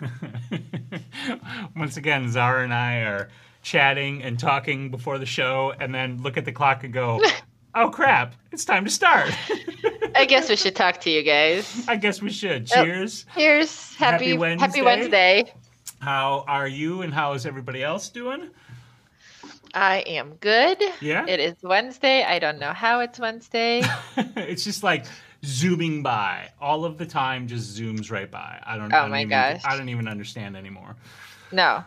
Once again, Zara and I are chatting and talking before the show, and then look at the clock and go, "Oh crap! It's time to start." I guess we should talk to you guys. I guess we should. Oh. Cheers. Happy Happy Wednesday. Happy Wednesday. How are you, and how is everybody else doing? I am good. Yeah. It is Wednesday. I don't know how it's Wednesday. it's just like zooming by all of the time. Just zooms right by. I don't. Oh I don't my even, gosh. I don't even understand anymore. No.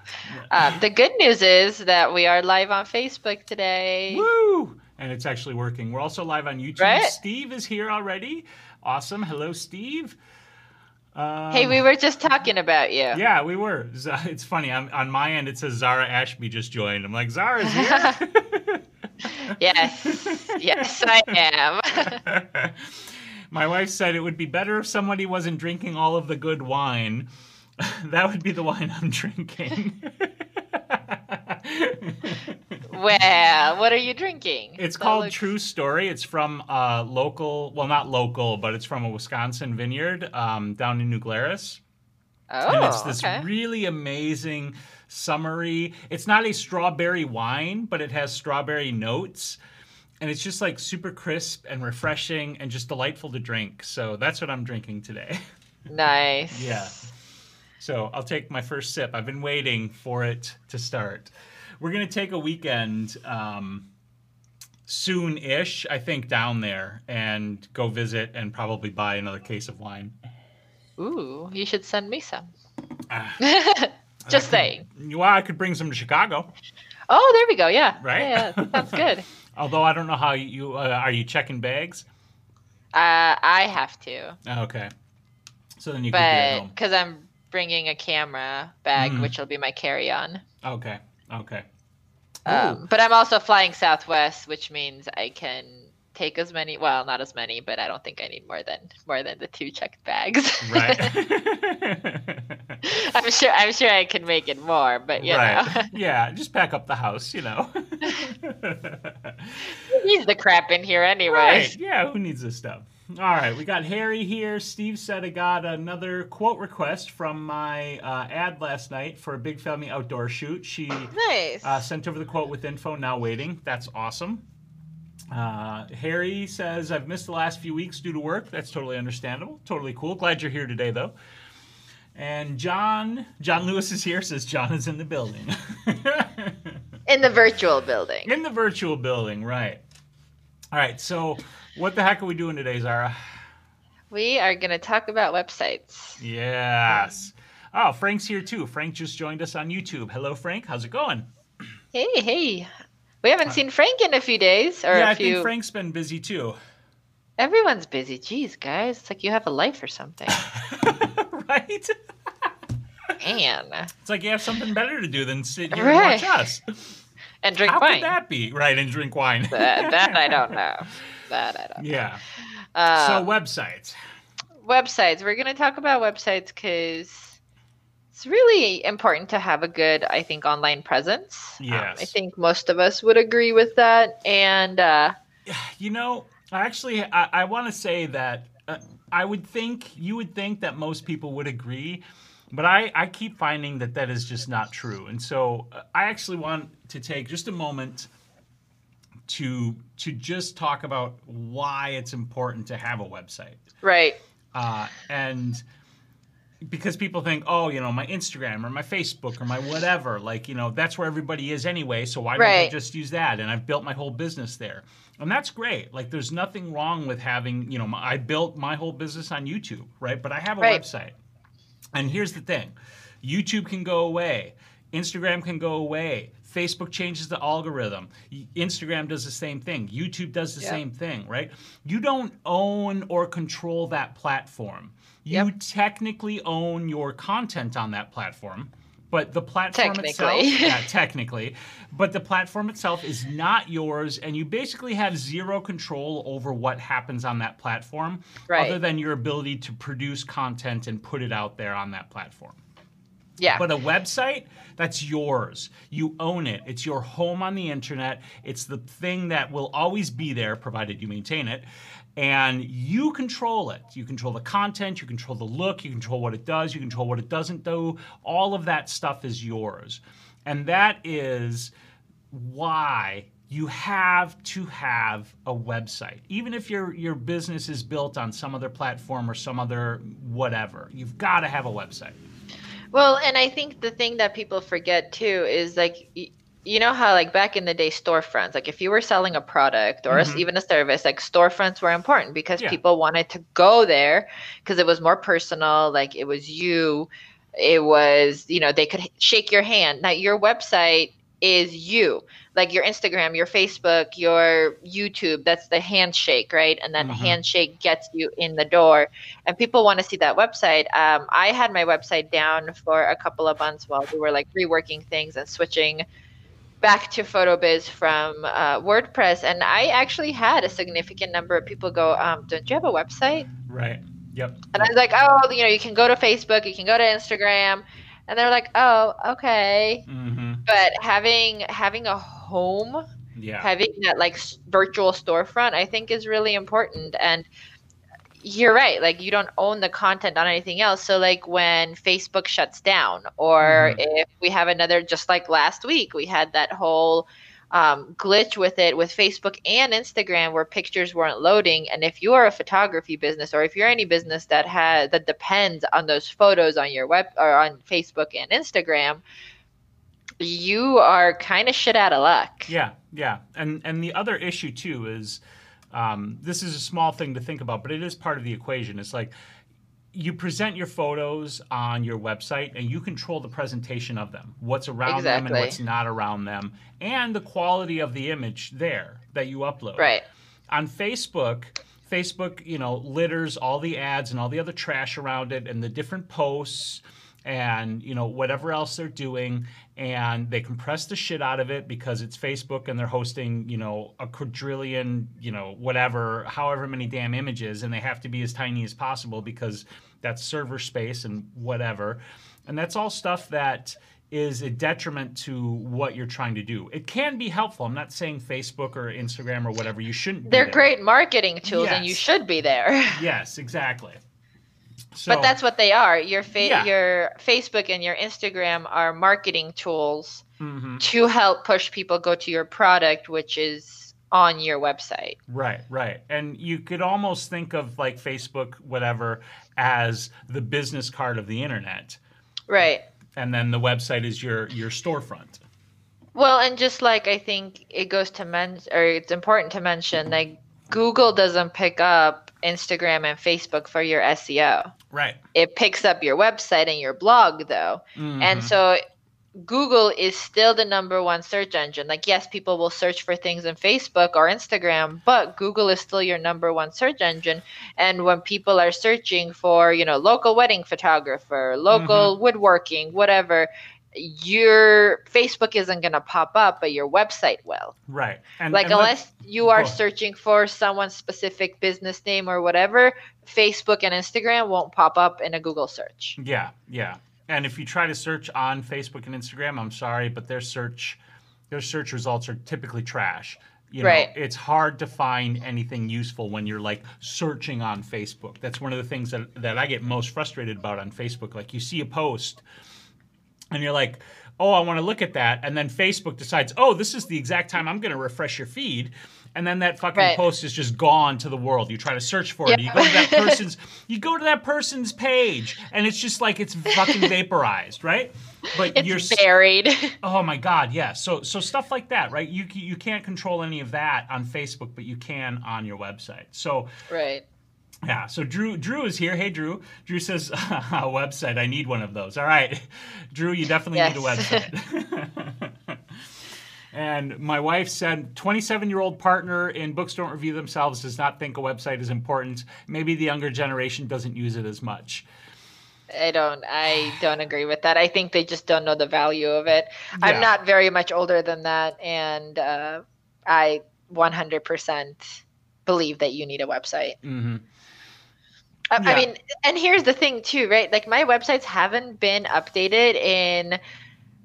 Um, the good news is that we are live on Facebook today. Woo! And it's actually working. We're also live on YouTube. Right. Steve is here already. Awesome. Hello, Steve. Um, Hey, we were just talking about you. Yeah, we were. It's funny. I'm, on my end, it says Zara Ashby just joined. I'm like, Zara's here. Yes. Yes, I am. my wife said it would be better if somebody wasn't drinking all of the good wine. that would be the wine I'm drinking. well, what are you drinking? It's That called looks- True Story. It's from a local, well, not local, but it's from a Wisconsin vineyard um, down in New Glarus. Oh, and it's this okay. really amazing summery. It's not a strawberry wine, but it has strawberry notes. And it's just like super crisp and refreshing and just delightful to drink. So that's what I'm drinking today. nice. Yeah. So I'll take my first sip. I've been waiting for it to start. We're gonna take a weekend um, soon-ish, I think, down there and go visit and probably buy another case of wine. Ooh, you should send me some. Ah, Just saying. well, I could bring some to Chicago. Oh, there we go. Yeah. Right? Yeah, that sounds good. Although I don't know how you uh, are you checking bags. Uh, I have to, Okay. So then you be but home. because I'm bringing a camera bag, Mm. which will be my carry-on. Okay. Okay. Um, but I'm also flying Southwest, which means I can take as many. Well, not as many, but I don't think I need more than more than the two checked bags. Right. I'm sure. I'm sure I can make it more, but you know, right. Yeah. Just pack up the house. You know. who needs the crap in here anyway? Right. Yeah, who needs this stuff? All right, we got Harry here. Steve said I got another quote request from my uh, ad last night for a Big Family Outdoor shoot. She Nice. uh, sent over the quote with info, now waiting. That's awesome. Uh, Harry says, I've missed the last few weeks due to work. That's totally understandable. Totally cool. Glad you're here today, though. And John, John Lewis is here, says John is in the building. in the virtual building. in the virtual building, right. All right, so what the heck are we doing today, Zara? We are going to talk about websites. Yes. Oh, Frank's here too. Frank just joined us on YouTube. Hello, Frank. How's it going? Hey, hey. We haven't seen Frank in a few days, or yeah, I few. think Frank's been busy too. Everyone's busy. Jeez, guys, it's like you have a life or something. right? Man, It's like you have something better to do than sit here Right. and watch us. and drink How wine. could that be? Right, and drink wine. that, that I don't know. That I don't. yeah. Uh, so websites. websites. We're going to talk about websites because it's really important to have a good, I think, online presence. Um, Yes. I think most of us would agree with that. And uh, You know, I actually, I, I want to say that uh, I would think you would think that most people would agree, but I, I keep finding that that is just not true. And so uh, I actually want to take just a moment to to just talk about why it's important to have a website. right, Uh, and because people think, oh, you know, my Instagram or my Facebook or my whatever, like, you know, that's where everybody is anyway. So why don't I just use that? And I've built my whole business there. And that's great. Like, there's nothing wrong with having, you know, my, I built my whole business on YouTube, right? But I have a Right. website. And here's the thing YouTube can go away, Instagram can go away. Facebook changes the algorithm. Instagram does the same thing. YouTube does the Yep. same thing, right? You don't own or control that platform. You Yep. technically own your content on that platform, but the platform itself, yeah, technically, but the platform itself is not yours, and you basically have zero control over what happens on that platform, Right. other than your ability to produce content and put it out there on that platform. Yeah. But a website, that's yours. You own it. It's your home on the internet. It's the thing that will always be there, provided you maintain it. And you control it. You control the content, you control the look, you control what it does, you control what it doesn't do. All of that stuff is yours. And that is why you have to have a website. Even if your your business is built on some other platform or some other whatever, you've got to have a website. Well, and I think the thing that people forget too is like you know how like back in the day storefronts like if you were selling a product or mm-hmm. even a service like storefronts were important because yeah. people wanted to go there because it was more personal like it was you it was you know they could shake your hand now your website is you like your instagram your facebook your youtube that's the handshake right and then mm-hmm. handshake gets you in the door and people want to see that website um, i had my website down for a couple of months while we were like reworking things and switching back to PhotoBiz from uh, WordPress, and I actually had a significant number of people go, um, "Don't you have a website?" Right. Yep. And I was like, "Oh, you know, you can go to Facebook, you can go to Instagram," and they're like, "Oh, okay." Mm-hmm. But having having a home, yeah. having that like virtual storefront, I think is really important, and you're right like you don't own the content on anything else. So like when facebook shuts down or mm-hmm. if we have another just like last week we had that whole um, glitch with it with facebook and instagram where pictures weren't loading. And if you are a photography business or if you're any business that has that depends on those photos on your web or on facebook and instagram you are kind of shit out of luck. Yeah yeah. And and the other issue too is um, this is a small thing to think about, but it is part of the equation. It's like you present your photos on your website and you control the presentation of them, what's around exactly. them and what's not around them, and the quality of the image there that you upload. Right. On Facebook, Facebook, you know, litters all the ads and all the other trash around it and the different posts and you know whatever else they're doing and they compress the shit out of it because it's Facebook and they're hosting you know a quadrillion you know whatever however many damn images and they have to be as tiny as possible because that's server space and whatever and that's all stuff that is a detriment to what you're trying to do. It can be helpful. I'm not saying Facebook or Instagram or whatever you shouldn't. They're great marketing tools, yes. and you should be there. yes, exactly. So, but that's what they are. Your fa- yeah. your Facebook and your Instagram are marketing tools mm-hmm. to help push people go to your product, which is on your website. Right, right. And you could almost think of like Facebook, whatever, as the business card of the internet. Right. And then the website is your your storefront. Well, and just like I think it goes to mention, or it's important to mention, like Google doesn't pick up Instagram and Facebook for your SEO. Right. It picks up your website and your blog though. Mm-hmm. And so Google is still the number one search engine. Like, yes, people will search for things in Facebook or Instagram, but Google is still your number one search engine. And when people are searching for, you know, local wedding photographer, local mm-hmm. woodworking, whatever, your Facebook isn't going to pop up, but your website will. Right. And, like, and unless you are searching for someone's specific business name or whatever, Facebook and Instagram won't pop up in a Google search. Yeah. Yeah. And if you try to search on Facebook and Instagram, I'm sorry, but their search their search results are typically trash. You know, right. it's hard to find anything useful when you're like searching on Facebook. That's one of the things that, that I get most frustrated about on Facebook. Like you see a post and you're like, oh, I want to look at that. And then Facebook decides, oh, this is the exact time I'm going to refresh your feed. And then that fucking right. post is just gone to the world. You try to search for it. You go to that person's you go to that person's page and it's just like it's fucking vaporized, right? But it's you're buried. Oh my god, yeah. So so stuff like that, right? You you can't control any of that on Facebook, but you can on your website. So Right. Yeah, so Drew Drew is here. Hey Drew. Drew says a website. I need one of those. All right. Drew, you definitely yes. need a website. And my wife said 27-year-old partner in Books Don't Review Themselves does not think a website is important. Maybe the younger generation doesn't use it as much. I don't I don't agree with that. I think they just don't know the value of it. Yeah. I'm not very much older than that and uh, I 100% believe that you need a website. Mm-hmm. I, yeah. I mean, and here's the thing too, right? Like my websites haven't been updated in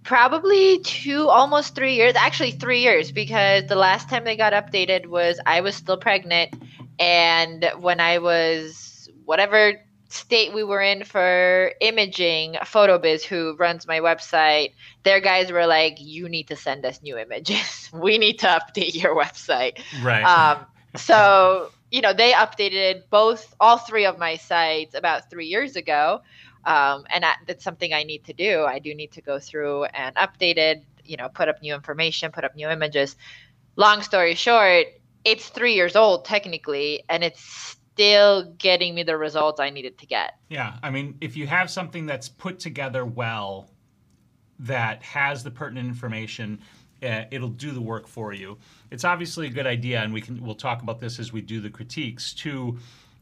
probably two almost three years actually three years because the last time they got updated was i was still pregnant and when i was whatever state we were in for imaging photobiz who runs my website their guys were like you need to send us new images. We need to update your website. Right. Um, so you know they updated both all three of my sites about three years ago um, and that's something i need to do i do need to go through and update it you know put up new information put up new images long story short it's three years old technically and it's still getting me the results I needed to get. Yeah, I mean, if you have something that's put together well, that has the pertinent information, uh, it'll do the work for you. It's obviously a good idea, and we can we'll talk about this as we do the critiques to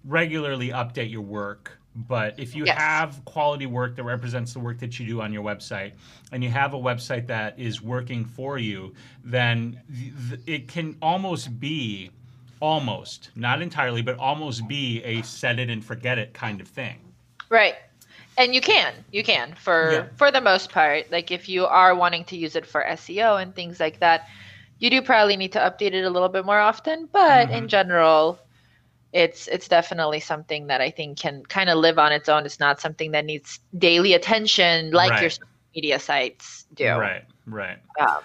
regularly update your work. But if you yes. have quality work that represents the work that you do on your website, and you have a website that is working for you, then th- it can almost be almost, not entirely, but almost be a set it and forget it kind of thing. Right. And you can, you can for yeah. for the most part. Like if you are wanting to use it for SEO and things like that, you do probably need to update it a little bit more often. But mm-hmm. in general, it's it's definitely something that I think can kind of live on its own. It's not something that needs daily attention like right. your media sites do. Right, right. Um,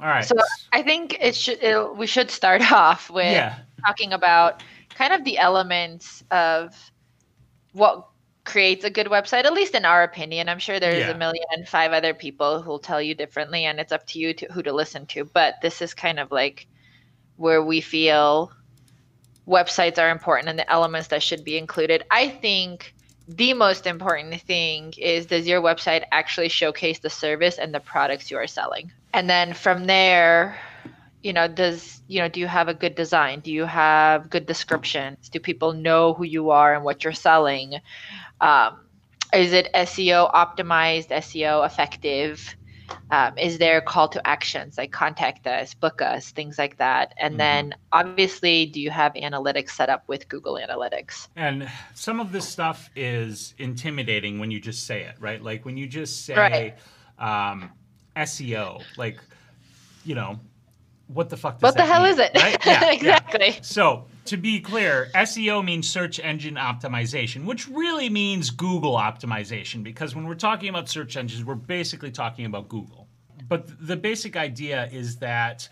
all right. So I think it should it, we should start off with yeah. talking about kind of the elements of what creates a good website, at least in our opinion. I'm sure there's yeah. a million and five other people who'll tell you differently, and it's up to you to who to listen to. But this is kind of like where we feel websites are important and the elements that should be included. I think the most important thing is does your website actually showcase the service and the products you are selling? And then from there, you know, does, you know, do you have a good design? Do you have good descriptions? Do people know who you are and what you're selling? Um, is it SEO optimized, SEO effective? Um, is there call to actions like contact us, book us, things like that? And mm-hmm. then obviously, do you have analytics set up with Google Analytics? And some of this stuff is intimidating when you just say it, right? Like when you just say right. um, SEO, like, you know, what the fuck what the hell mean, is it right? yeah, exactly yeah. so to be clear seo means search engine optimization which really means google optimization because when we're talking about search engines we're basically talking about google. But the basic idea is that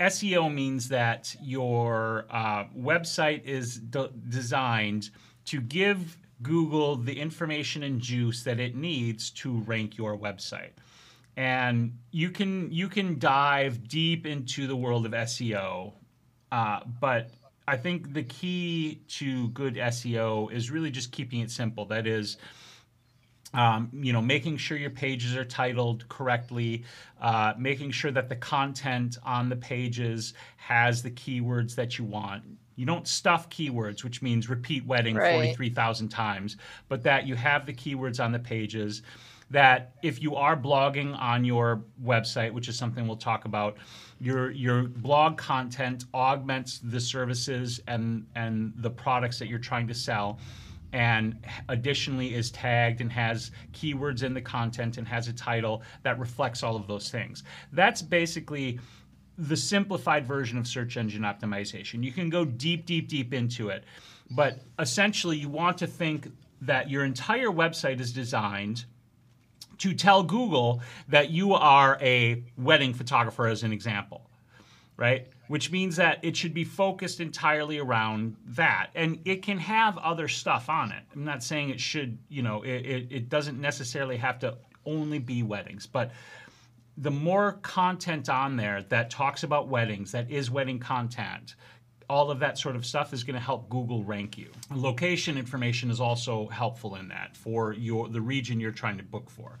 seo means that your uh, website is de- designed to give google the information and juice that it needs to rank your website. And you can you can dive deep into the world of SEO, uh, but I think the key to good SEO is really just keeping it simple. That is. Um, you know, making sure your pages are titled correctly, uh, making sure that the content on the pages has the keywords that you want. You don't stuff keywords, which means repeat wedding right. 43,000 times, but that you have the keywords on the pages that if you are blogging on your website, which is something we'll talk about, your your blog content augments the services and and the products that you're trying to sell and additionally is tagged and has keywords in the content and has a title that reflects all of those things. That's basically the simplified version of search engine optimization. You can go deep, deep, deep into it, but essentially, you want to think that your entire website is designed to tell Google that you are a wedding photographer, as an example, right? Which means that it should be focused entirely around that. And it can have other stuff on it. I'm not saying it should, you know, it, it, it doesn't necessarily have to only be weddings, but the more content on there that talks about weddings, that is wedding content, all of that sort of stuff is going to help Google rank you. Location information is also helpful in that for your the region you're trying to book for.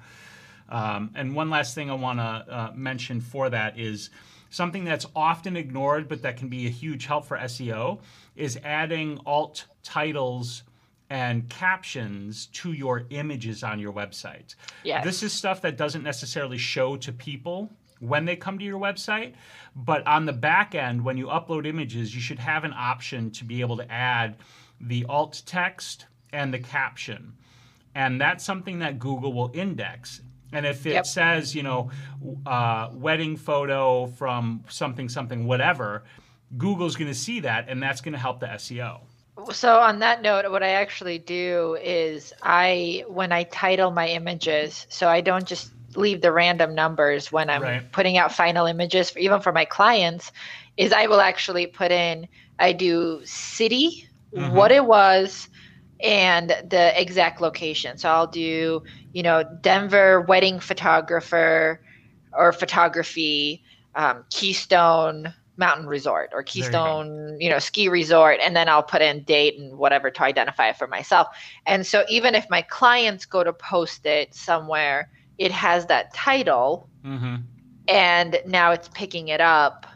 Um, and one last thing I want to uh, mention for that is something that's often ignored, but that can be a huge help for SEO, is adding alt titles and captions to your images on your website. Yes. This is stuff that doesn't necessarily show to people when they come to your website. But on the back end, when you upload images, you should have an option to be able to add the alt text and the caption. And that's something that Google will index. And if it Yep. says, you know, uh, wedding photo from something, something, whatever, Google's going to see that and that's going to help the SEO. So on that note, what I actually do is I when I title my images, so I don't just leave the random numbers when I'm Right. putting out final images, for, even for my clients, is I will actually put in I do city, Mhm. what it was, and the exact location. So I'll do you know Denver wedding photographer or photography, um, Keystone Mountain Resort or you. Keystone, you know, ski resort, and then I'll put in date and whatever to identify it for myself. And so even if my clients go to post it somewhere, it has that title, Mm-hmm. and now it's picking it up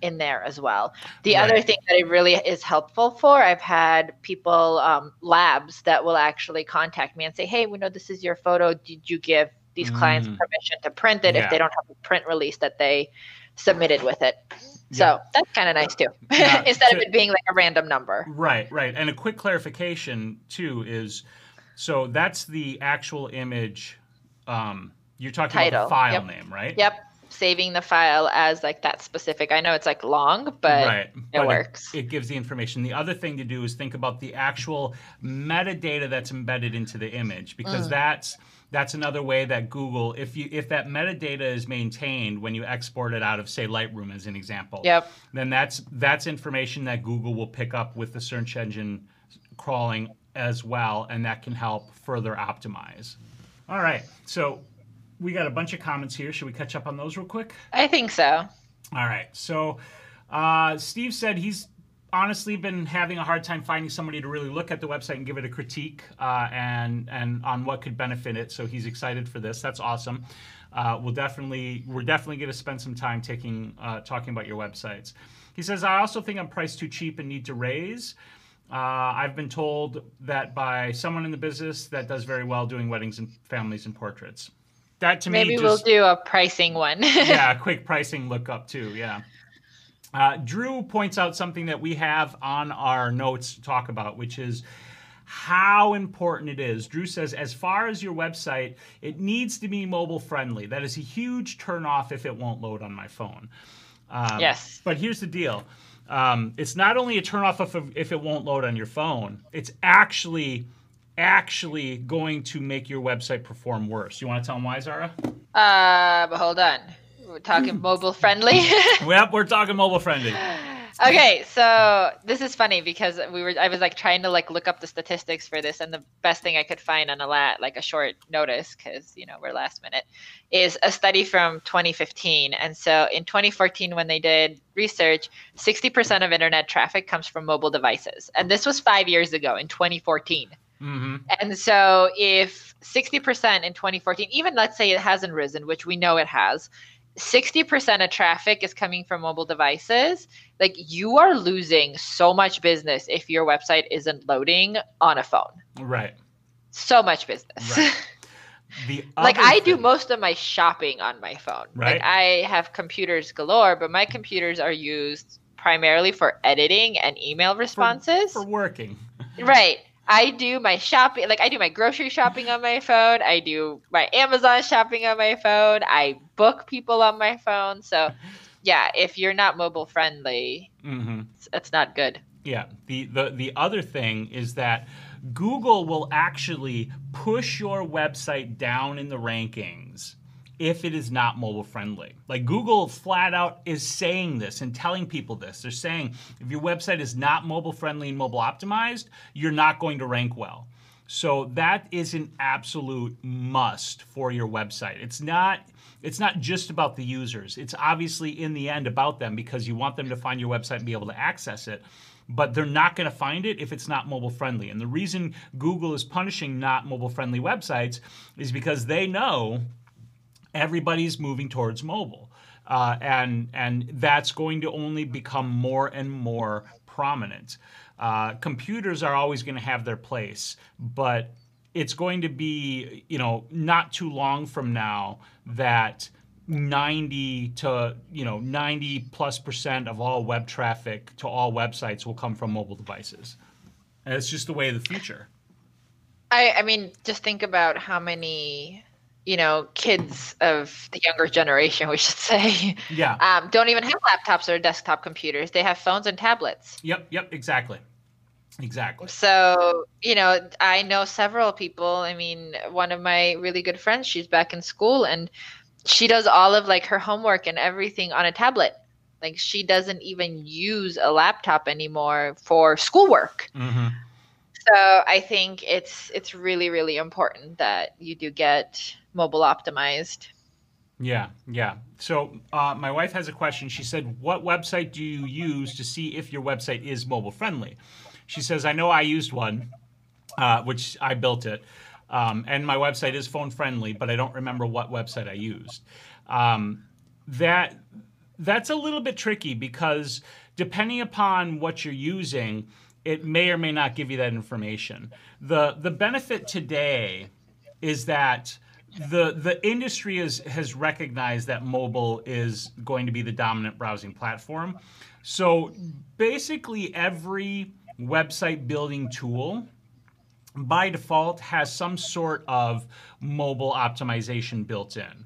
in there as well. The other thing that it really is helpful for, I've had people, um, labs that will actually contact me and say, "Hey, we know this is your photo. Did you give these clients Mm. permission to print it Yeah. if they don't have a print release that they submitted with it?" Yeah. So that's kind of nice too, Yeah, instead to- of it being like a random number. Right, right. And a quick clarification too is so that's the actual image. Um, you're talking about the file yep. name, right? Yep, saving the file as like that specific. I know it's like long, but right. it But works. It, gives the information. The other thing to do is think about the actual metadata that's embedded into the image because Mm. that's that's another way that Google, if you if that metadata is maintained when you export it out of say Lightroom as an example, Yep. then that's that's information that Google will pick up with the search engine crawling as well, and that can help further optimize. All right, so we got a bunch of comments here. Should we catch up on those real quick? I think so. All right. So uh, Steve said he's honestly been having a hard time finding somebody to really look at the website and give it a critique uh, and and on what could benefit it. So he's excited for this. That's awesome. Uh, we'll definitely we're definitely going to spend some time taking uh, talking about your websites. He says I also think I'm priced too cheap and need to raise. Uh, I've been told that by someone in the business that does very well doing weddings and families and portraits. That to Maybe me maybe we'll do a pricing one. yeah, a quick pricing lookup too. Yeah. Uh, Drew points out something that we have on our notes to talk about, which is how important it is. Drew says, as far as your website, it needs to be mobile friendly. That is a huge turnoff if it won't load on my phone. Um, Yes. But here's the deal. Um, it's not only a turnoff if, if it won't load on your phone. It's actually actually going to make your website perform worse. You want to tell them why, Zara? Uh, but hold on. We're talking mobile friendly. Yep, we're talking mobile friendly. okay, so this is funny because we were I was like trying to like look up the statistics for this and the best thing I could find on a lat like a short notice cuz you know, we're last minute is a study from 2015. And so in 2014 when they did research, 60% of internet traffic comes from mobile devices. And this was 5 years ago in 2014. hmm And so if 60% in 2014, even let's say it hasn't risen, which we know it has, 60% of traffic is coming from mobile devices. Like you are losing so much business if your website isn't loading on a phone. Right. So much business. Right. The like I do most of my shopping on my phone. Right. Like I have computers galore, but my computers are used primarily for editing and email responses. for working. Right. I do my shopping, like I do my grocery shopping on my phone. I do my Amazon shopping on my phone. I book people on my phone. So, yeah, if you're not mobile friendly, hmm it's, it's not good. Yeah. The, the the other thing is that Google will actually push your website down in the rankings if it is not mobile friendly. Like Google flat out is saying this and telling people this. They're saying if your website is not mobile friendly and mobile optimized, you're not going to rank well. So that is an absolute must for your website. It's not it's not just about the users. It's obviously in the end about them because you want them to find your website and be able to access it. But they're not going to find it if it's not mobile friendly. And the reason Google is punishing not mobile friendly websites is because they know everybody's moving towards mobile. Uh, and and that's going to only become more and more prominent. Uh, computers are always going to have their place, but it's going to be you know not too long from now that 90 to you know 90 plus percent of all web traffic to all websites will come from mobile devices. And it's just the way of the future. I, I mean, just think about how many, you know, kids of the younger generation, we should say, yeah, um, don't even have laptops or desktop computers. They have phones and tablets. Yep, yep, exactly. Exactly. So, you know, I know several people. I mean, one of my really good friends, she's back in school and she does all of like her homework and everything on a tablet. Like she doesn't even use a laptop anymore for schoolwork. Mm-hmm. So I think it's it's really really important that you do get mobile optimized. Yeah, yeah. So uh, my wife has a question. She said, "What website do you use to see if your website is mobile friendly?" She says, "I know I used one, uh, which I built it, um, and my website is phone friendly, but I don't remember what website I used." Um, that that's a little bit tricky because depending upon what you're using, it may or may not give you that information. The the benefit today is that the the industry is, has recognized that mobile is going to be the dominant browsing platform. So basically every website building tool by default has some sort of mobile optimization built in.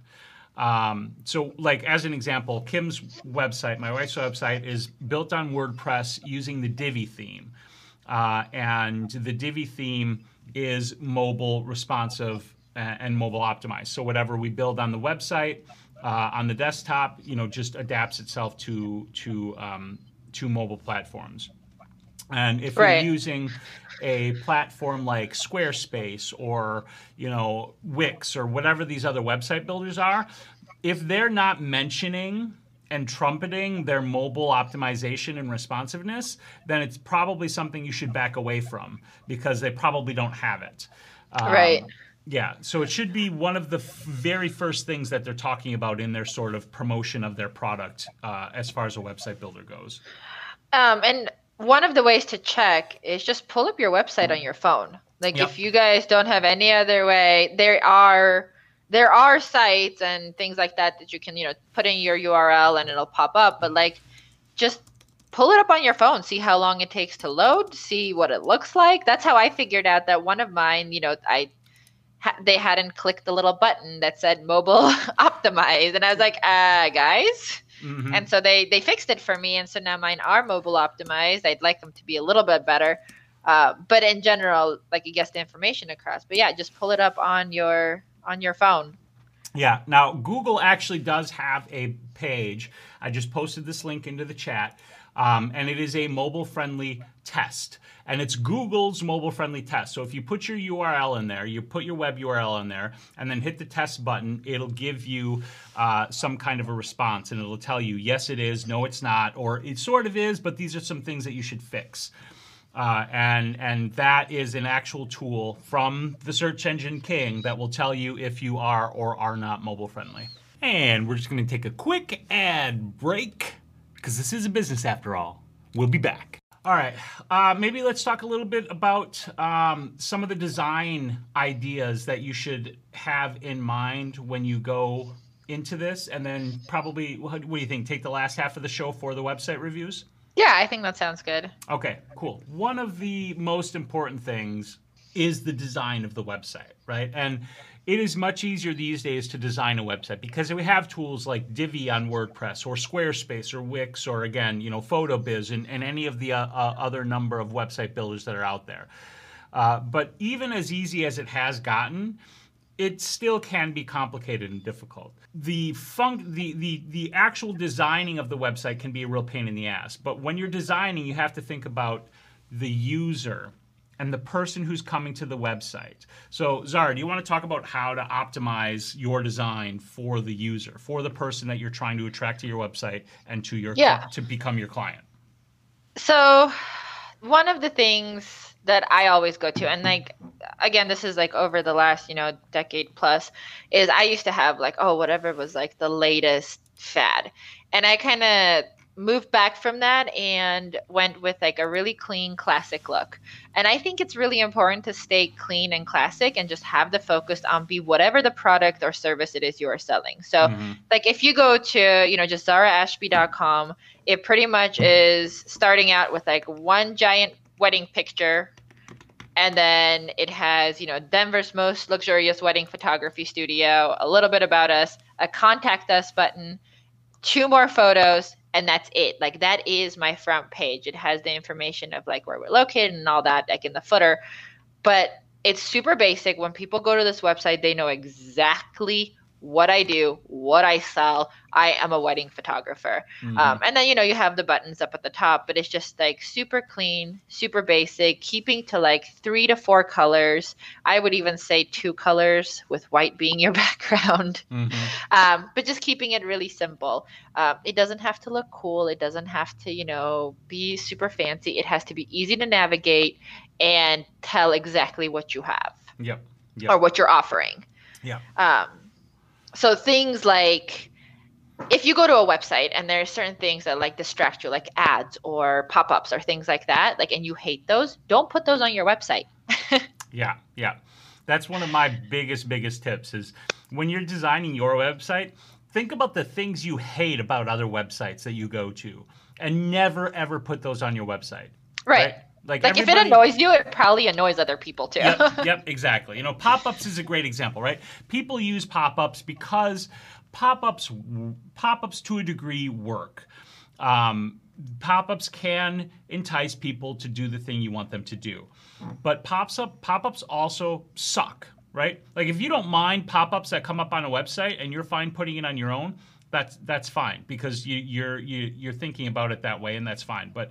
Um, so, like as an example, Kim's website, my wife's website, is built on WordPress using the Divi theme, uh, and the Divi theme is mobile responsive and mobile optimized. So whatever we build on the website, uh, on the desktop, you know, just adapts itself to to um, to mobile platforms. And if right. you're using a platform like Squarespace or you know Wix or whatever these other website builders are, if they're not mentioning and trumpeting their mobile optimization and responsiveness, then it's probably something you should back away from because they probably don't have it. Um, right. Yeah, so it should be one of the f- very first things that they're talking about in their sort of promotion of their product uh, as far as a website builder goes. Um, and one of the ways to check is just pull up your website on your phone. Like yep. if you guys don't have any other way, there are there are sites and things like that that you can you know put in your URL and it'll pop up. But like just pull it up on your phone, see how long it takes to load, see what it looks like. That's how I figured out that one of mine, you know, I ha- they hadn't clicked the little button that said mobile optimized, and I was like, uh, guys Mm-hmm. And so they they fixed it for me, and so now mine are mobile optimized. I'd like them to be a little bit better, uh, but in general, like it gets the information across. But yeah, just pull it up on your on your phone. Yeah. Now Google actually does have a page. I just posted this link into the chat, um, and it is a mobile friendly test and it's Google's mobile friendly test. So if you put your URL in there, you put your web URL in there, and then hit the test button, it'll give you uh, some kind of a response and it'll tell you, yes, it is, no, it's not, or it sort of is, but these are some things that you should fix. Uh, and and that is an actual tool from the search engine king that will tell you if you are or are not mobile friendly. And we're just going to take a quick ad break because this is a business after all. We'll be back. All right. Uh, maybe let's talk a little bit about um, some of the design ideas that you should have in mind when you go into this, and then probably what, do you think? Take the last half of the show for the website reviews. Yeah, I think that sounds good. Okay, cool. One of the most important things is the design of the website, right? And it is much easier these days to design a website because we have tools like Divi on WordPress or Squarespace or Wix or again, you know, PhotoBiz and, and any of the uh, uh, other number of website builders that are out there. Uh, but even as easy as it has gotten, it still can be complicated and difficult. The fun- the, the the actual designing of the website can be a real pain in the ass. But when you're designing, you have to think about the user and the person who's coming to the website. So, Zara, do you want to talk about how to optimize your design for the user, for the person that you're trying to attract to your website and to your yeah. to become your client? So, one of the things that I always go to, and like again, this is like over the last you know decade plus, is I used to have like oh whatever was like the latest fad, and I kind of moved back from that and went with like a really clean classic look. And I think it's really important to stay clean and classic and just have the focus on be whatever the product or service it is you are selling. So mm-hmm. like if you go to, you know, just zaraashby.com, it pretty much is starting out with like one giant wedding picture and then it has, you know, Denver's most luxurious wedding photography studio, a little bit about us, a contact us button, two more photos, and that's it. Like that is my front page. It has the information of like where we're located and all that, like in the footer. But it's super basic. When people go to this website, they know exactly what I do, what I sell. I am a wedding photographer. Mm-hmm. Um, and then, you know, you have the buttons up at the top, but it's just like super clean, super basic, keeping to like three to four colors. I would even say two colors, with white being your background. Mm-hmm. Um, but just keeping it really simple. Um, it doesn't have to look cool. It doesn't have to, you know, be super fancy. It has to be easy to navigate and tell exactly what you have. Yep. yep. Or what you're offering. Yeah. Um, so things like if you go to a website and there are certain things that like distract you like ads or pop-ups or things like that like and you hate those don't put those on your website. Yeah yeah. That's one of my biggest biggest tips is when you're designing your website think about the things you hate about other websites that you go to and never ever put those on your website. Right, right? Like, like if it annoys you, it probably annoys other people too. yep, yep, exactly. You know, pop-ups is a great example, right? People use pop-ups because pop-ups pop-ups to a degree work. Um, pop-ups can entice people to do the thing you want them to do. But pops up pop-ups also suck, right? Like if you don't mind pop-ups that come up on a website and you're fine putting it on your own, that's that's fine because you, you're you, you're thinking about it that way and that's fine. But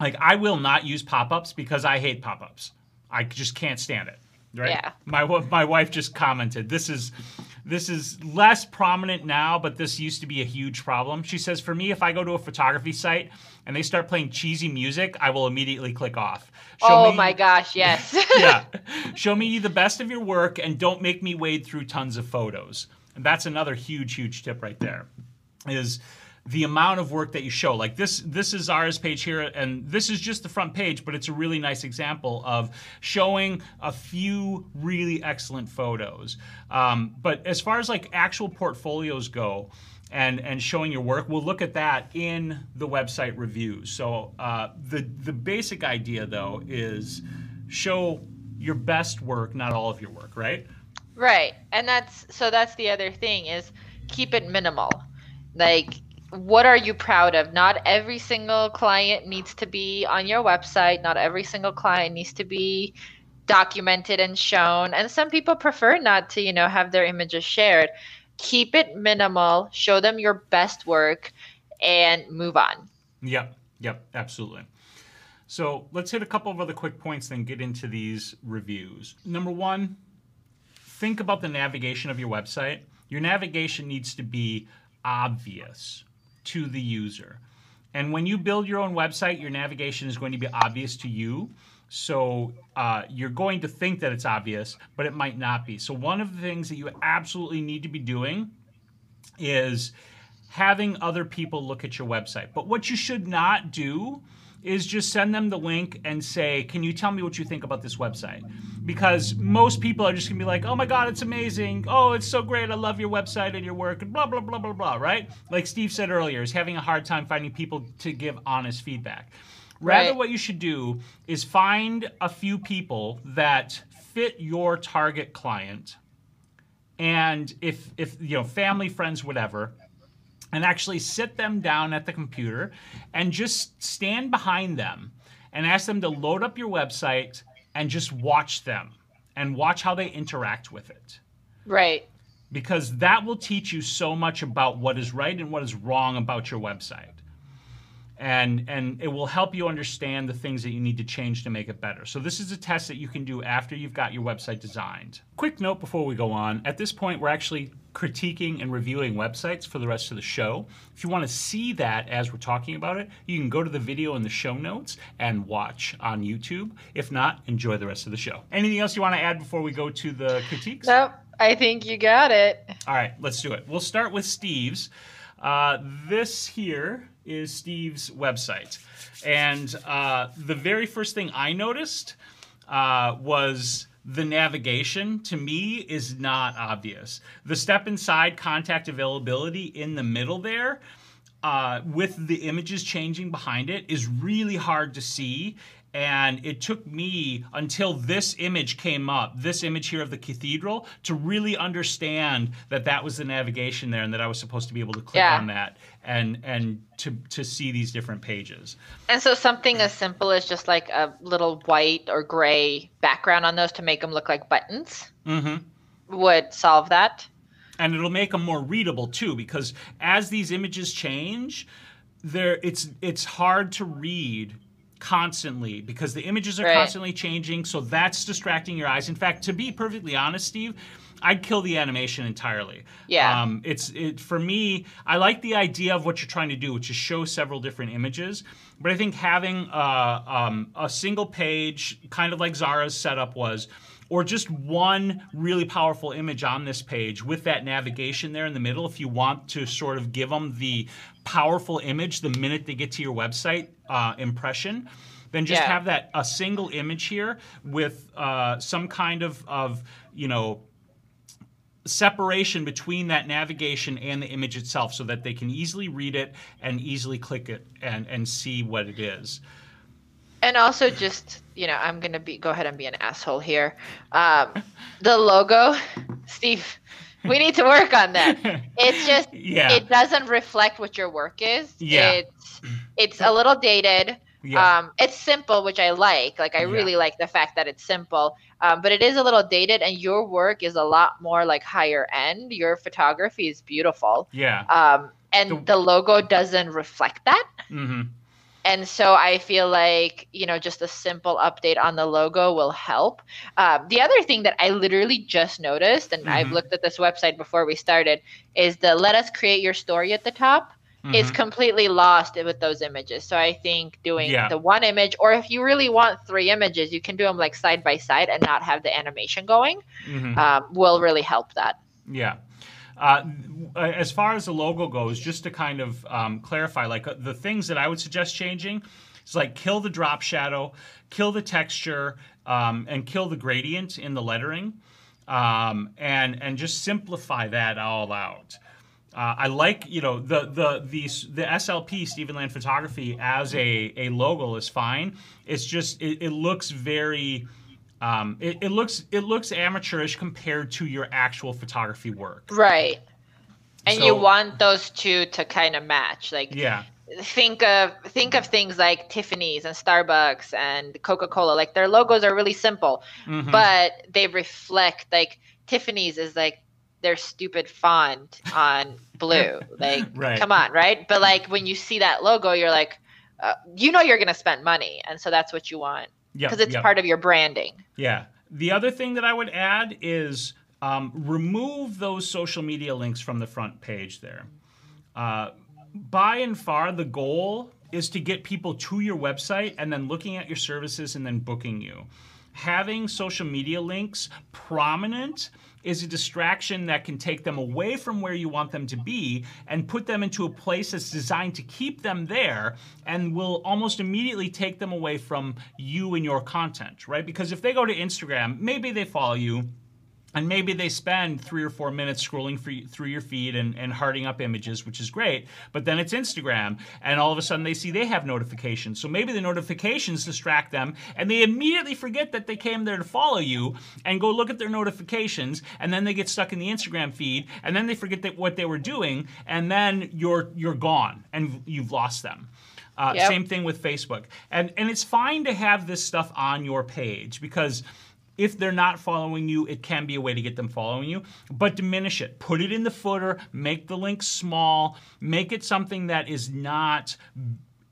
like I will not use pop-ups because I hate pop-ups. I just can't stand it. Right? Yeah. My my wife just commented this is this is less prominent now, but this used to be a huge problem. She says for me if I go to a photography site and they start playing cheesy music, I will immediately click off. Show oh me, my gosh, yes. yeah. Show me the best of your work and don't make me wade through tons of photos. And that's another huge huge tip right there. Is the amount of work that you show. Like this, this is ours page here, and this is just the front page, but it's a really nice example of showing a few really excellent photos. Um, but as far as like actual portfolios go, and and showing your work, we'll look at that in the website reviews. So uh, the the basic idea though is show your best work, not all of your work, right? Right, and that's so that's the other thing is keep it minimal. Like what are you proud of? Not every single client needs to be on your website. Not every single client needs to be documented and shown. And some people prefer not to, you know, have their images shared. Keep it minimal, show them your best work, and move on. Yep, yep, absolutely. So let's hit a couple of other quick points, then get into these reviews. Number one, think about the navigation of your website. Your navigation needs to be obvious to the user. And when you build your own website, your navigation is going to be obvious to you. So uh, you're going to think that it's obvious, but it might not be. So one of the things that you absolutely need to be doing is having other people look at your website. But what you should not do is just send them the link and say, Can you tell me what you think about this website? Because most people are just gonna be like, Oh my God, it's amazing. Oh, it's so great. I love your website and your work, and blah, blah, blah, blah, blah, right? Like Steve said earlier, is having a hard time finding people to give honest feedback. Rather, right. what you should do is find a few people that fit your target client. And if, if you know, family, friends, whatever, and actually sit them down at the computer and just stand behind them and ask them to load up your website and just watch them and watch how they interact with it. Right. Because that will teach you so much about what is right and what is wrong about your website and and it will help you understand the things that you need to change to make it better. So this is a test that you can do after you've got your website designed. Quick note before we go on, at this point we're actually critiquing and reviewing websites for the rest of the show. If you want to see that as we're talking about it, you can go to the video in the show notes and watch on YouTube. If not, enjoy the rest of the show. Anything else you want to add before we go to the critiques? Nope. I think you got it. All right, let's do it. We'll start with Steve's. Uh, this here is Steve's website. And uh, the very first thing I noticed uh, was the navigation to me is not obvious. The step inside contact availability in the middle there, uh, with the images changing behind it, is really hard to see. And it took me until this image came up, this image here of the cathedral, to really understand that that was the navigation there and that I was supposed to be able to click yeah. on that and and to to see these different pages. And so something as simple as just like a little white or gray background on those to make them look like buttons mm-hmm. would solve that. And it'll make them more readable too, because as these images change, there it's it's hard to read constantly because the images are right. constantly changing so that's distracting your eyes in fact to be perfectly honest steve I'd kill the animation entirely. Yeah. Um, it's it for me. I like the idea of what you're trying to do, which is show several different images. But I think having uh, um, a single page, kind of like Zara's setup was, or just one really powerful image on this page with that navigation there in the middle, if you want to sort of give them the powerful image the minute they get to your website uh, impression, then just yeah. have that a single image here with uh, some kind of of you know separation between that navigation and the image itself so that they can easily read it and easily click it and, and see what it is. And also just, you know, I'm going to be go ahead and be an asshole here. Um, the logo, Steve, we need to work on that. It's just yeah. it doesn't reflect what your work is. Yeah. It's it's a little dated. Yeah. Um, it's simple, which I like. Like I yeah. really like the fact that it's simple. Um, but it is a little dated, and your work is a lot more like higher end. Your photography is beautiful. Yeah. Um, and the, the logo doesn't reflect that. Mm-hmm. And so I feel like, you know, just a simple update on the logo will help. Um, the other thing that I literally just noticed, and mm-hmm. I've looked at this website before we started, is the let us create your story at the top mm-hmm. is completely lost with those images. So I think doing yeah. the one image, or if you really want three images, you can do them like side by side and not have the animation going, mm-hmm. um, will really help that. Yeah. Uh, as far as the logo goes, just to kind of um, clarify, like uh, the things that I would suggest changing is like kill the drop shadow, kill the texture, um, and kill the gradient in the lettering, um, and and just simplify that all out. Uh, I like you know the the the the SLP Stephen Land Photography as a a logo is fine. It's just it, it looks very. Um, it, it looks it looks amateurish compared to your actual photography work. Right. And so, you want those two to kind of match. Like yeah. Think of think of things like Tiffany's and Starbucks and Coca-Cola. Like their logos are really simple, mm-hmm. but they reflect like Tiffany's is like their stupid font on blue. Like, right. come on, right? But like when you see that logo, you're like, uh, you know, you're going to spend money, and so that's what you want because yep, it's yep. part of your branding. Yeah. The other thing that I would add is um, remove those social media links from the front page there. Uh, by and far, the goal is to get people to your website and then looking at your services and then booking you. Having social media links prominent is a distraction that can take them away from where you want them to be and put them into a place that's designed to keep them there and will almost immediately take them away from you and your content, right? Because if they go to Instagram, maybe they follow you and maybe they spend three or four minutes scrolling through your feed and, and hearting up images, which is great. But then it's Instagram, and all of a sudden they see they have notifications. So maybe the notifications distract them, and they immediately forget that they came there to follow you and go look at their notifications, and then they get stuck in the Instagram feed, and then they forget that what they were doing, and then you're you're gone and you've lost them. Uh, yep. Same thing with Facebook, and and it's fine to have this stuff on your page because if they're not following you, it can be a way to get them following you, but diminish it. Put it in the footer, make the link small, make it something that is not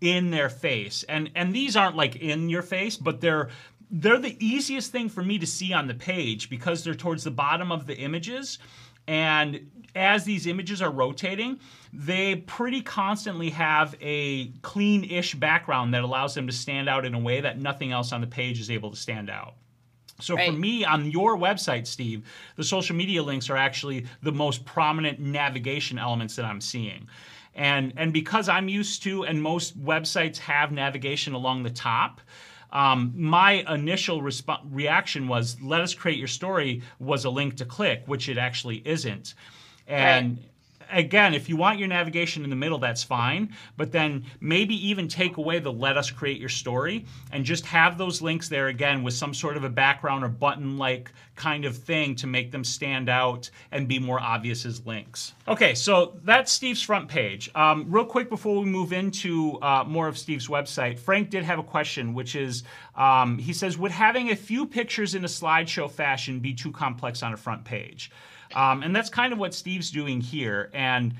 in their face. And and these aren't like in your face, but they're they're the easiest thing for me to see on the page because they're towards the bottom of the images. And as these images are rotating, they pretty constantly have a clean ish background that allows them to stand out in a way that nothing else on the page is able to stand out. So right. for me, on your website, Steve, the social media links are actually the most prominent navigation elements that I'm seeing. And, and because I'm used to, and most websites have navigation along the top, um, my initial resp- reaction was, let us create your story was a link to click, which it actually isn't. And right again, if you want your navigation in the middle, that's fine. But then maybe even take away the let us create your story and just have those links there again with some sort of a background or button like kind of thing to make them stand out and be more obvious as links. Okay, so that's Steve's front page. Um, real quick before we move into uh, more of Steve's website, Frank did have a question, which is um, he says, Would having a few pictures in a slideshow fashion be too complex on a front page? Um, and that's kind of what Steve's doing here. And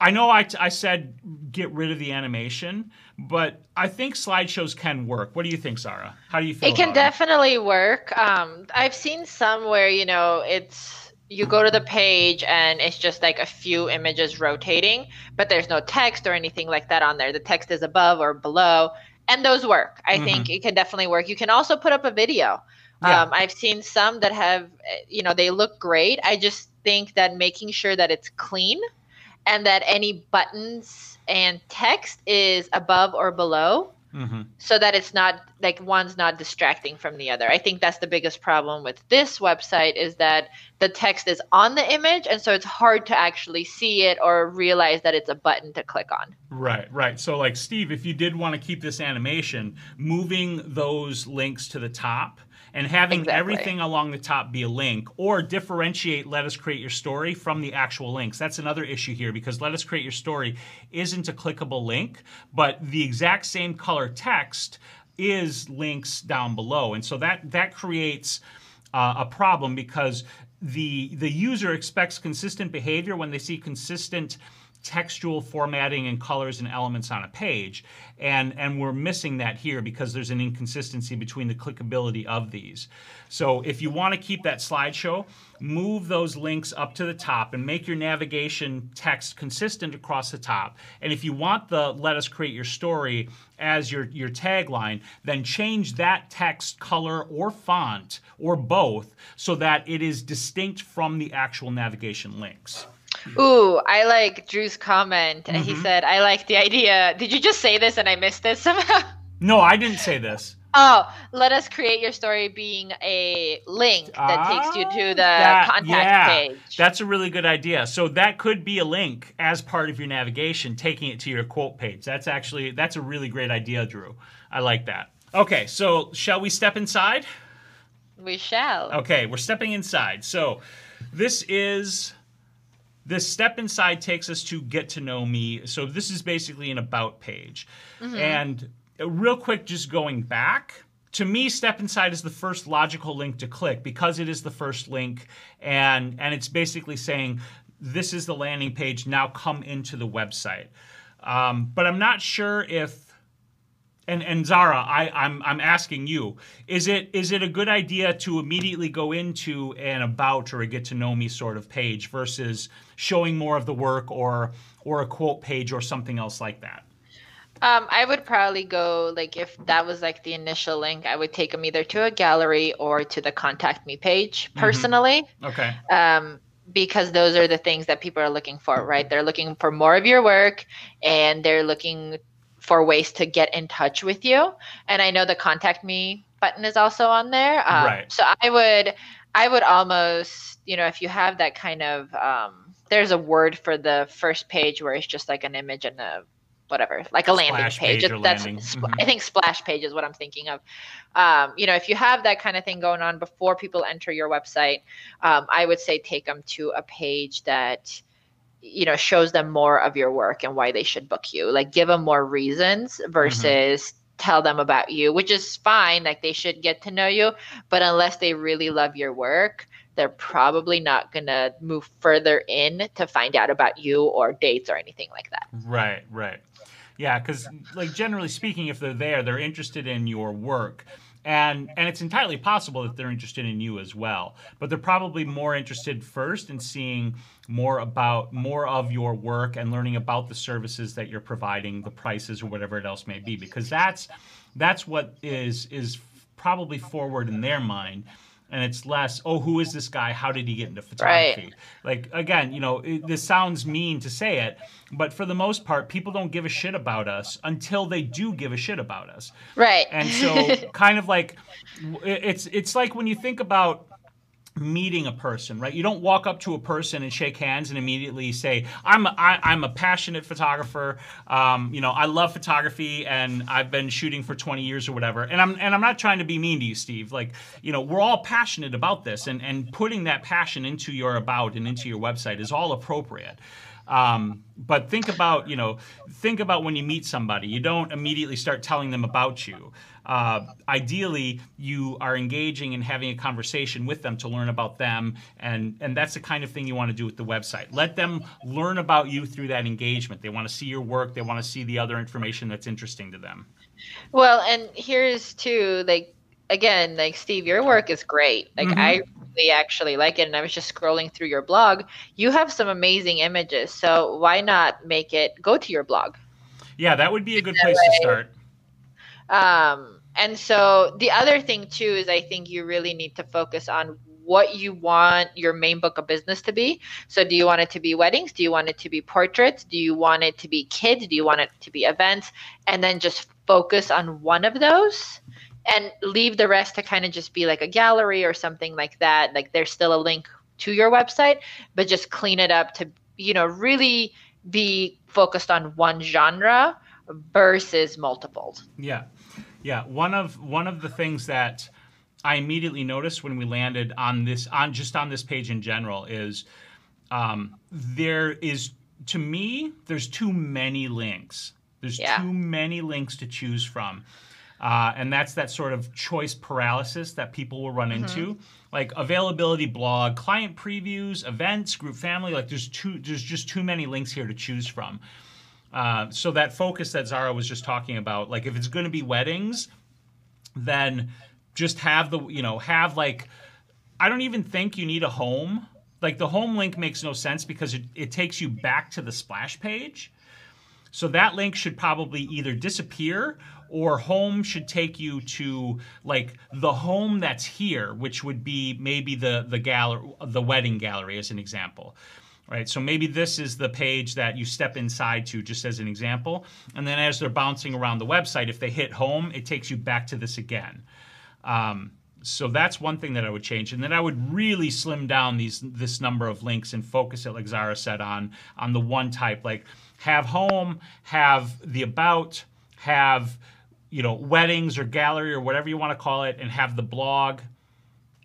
I know I, I said get rid of the animation, but I think slideshows can work. What do you think, Zara? How do you feel? It can definitely it? work. Um, I've seen some where you know it's you go to the page and it's just like a few images rotating, but there's no text or anything like that on there. The text is above or below, and those work. I mm-hmm. think it can definitely work. You can also put up a video. Yeah. Um, I've seen some that have, eh, you know, they look great. I just think that making sure that it's clean and that any buttons and text is above or below mm-hmm. so that it's not like one's not distracting from the other. I think that's the biggest problem with this website is that the text is on the image and so it's hard to actually see it or realize that it's a button to click on. Right, right. So like Steve, if you did want to keep this animation, moving those links to the top and having exactly. everything along the top be a link or differentiate let us create your story from the actual links that's another issue here because let us create your story isn't a clickable link but the exact same color text is links down below and so that that creates uh, a problem because the the user expects consistent behavior when they see consistent textual formatting and colors and elements on a page. And, and we're missing that here because there's an inconsistency between the clickability of these. So if you want to keep that slideshow, move those links up to the top and make your navigation text consistent across the top. And if you want the let us create your story as your, your tagline, then change that text color or font or both so that it is distinct from the actual navigation links. Ooh, I like Drew's comment. Mm-hmm. He said, I like the idea. Did you just say this and I missed this somehow? No, I didn't say this. Oh, let us create your story being a link that takes you to the that, contact yeah, page. That's a really good idea. So that could be a link as part of your navigation, taking it to your quote page. That's actually that's a really great idea, Drew. I like that. Okay, so shall we step inside? We shall. Okay, we're stepping inside. So this is this step inside takes us to get to know me. So this is basically an about page. Mm-hmm. And real quick, just going back, to me, Step Inside is the first logical link to click because it is the first link, and and it's basically saying this is the landing page. Now come into the website. Um, but I'm not sure if and and Zara, I, I'm I'm asking you, is it is it a good idea to immediately go into an about or a get to know me sort of page versus showing more of the work or or a quote page or something else like that? Um, I would probably go like if that was like the initial link, I would take them either to a gallery or to the contact me page mm-hmm. personally. Mm-hmm. Okay. Um, because those are the things that people are looking for, right? They're looking for more of your work and they're looking for ways to get in touch with you. And I know the contact me button is also on there. Um, right. So I would, I would almost, you know, if you have that kind of, um, there's a word for the first page where it's just like an image and a whatever, like a landing splash page. page That's. Mm-hmm. I think splash page is what I'm thinking of. Um, you know, if you have that kind of thing going on before people enter your website, um, I would say take them to a page that you know shows them more of your work and why they should book you like give them more reasons mm-hmm. versus mm-hmm. tell them about you which is fine like they should get to know you but unless they really love your work they're probably not going to move further in to find out about you or dates or anything like that right right yeah because like generally speaking if they're there they're interested in your work and and it's entirely possible that they're interested in you as well. But they're probably more interested first in seeing more about more of your work and learning about the services that you're providing the prices or whatever it else may be because that's that's what is is probably forward in their mind and it's less oh who is this guy? How did he get into photography? Right. like again you know it, this sounds mean to say it but for the most part people don't give a shit about us until they do give a shit about us. Right. And so kind of like it's it's like when you think about meeting a person, right? You don't walk up to a person and shake hands and immediately say, "I'm I, am i am a passionate photographer. Um, you know, I love photography and I've been shooting for 20 years or whatever." And I'm and I'm not trying to be mean to you, Steve. Like, you know, we're all passionate about this, and and putting that passion into your about and into your website is all appropriate. Um, but think about, you know, think about when you meet somebody. You don't immediately start telling them about you. Uh, ideally, you are engaging and having a conversation with them to learn about them, and and that's the kind of thing you want to do with the website. Let them learn about you through that engagement. They want to see your work. They want to see the other information that's interesting to them. Well, and here's too, like again, like Steve, your work is great. Like mm-hmm. I really actually like it, and I was just scrolling through your blog. You have some amazing images, so why not make it go to your blog? Yeah, that would be a good place way. to start. Um, and so the other thing too is I think you really need to focus on what you want your main book of business to be. So, do you want it to be weddings? Do you want it to be portraits? Do you want it to be kids? Do you want it to be events? And then just focus on one of those and leave the rest to kind of just be like a gallery or something like that. Like, there's still a link to your website, but just clean it up to, you know, really be focused on one genre versus multiples. Yeah. Yeah, one of one of the things that I immediately noticed when we landed on this on just on this page in general is um, there is to me there's too many links. There's yeah. too many links to choose from. Uh, and that's that sort of choice paralysis that people will run mm-hmm. into like availability blog client previews events group family like there's too there's just too many links here to choose from uh, so that focus that Zara was just talking about, like if it's going to be weddings, then just have the you know have like I don't even think you need a home. Like the home link makes no sense because it, it takes you back to the splash page. So that link should probably either disappear or home should take you to like the home that's here, which would be maybe the the gallery, the wedding gallery as an example right? So maybe this is the page that you step inside to, just as an example. And then as they're bouncing around the website, if they hit home, it takes you back to this again. Um, so that's one thing that I would change, and then I would really slim down these this number of links and focus it, like Zara said, on on the one type, like have home, have the about, have you know weddings or gallery or whatever you want to call it, and have the blog,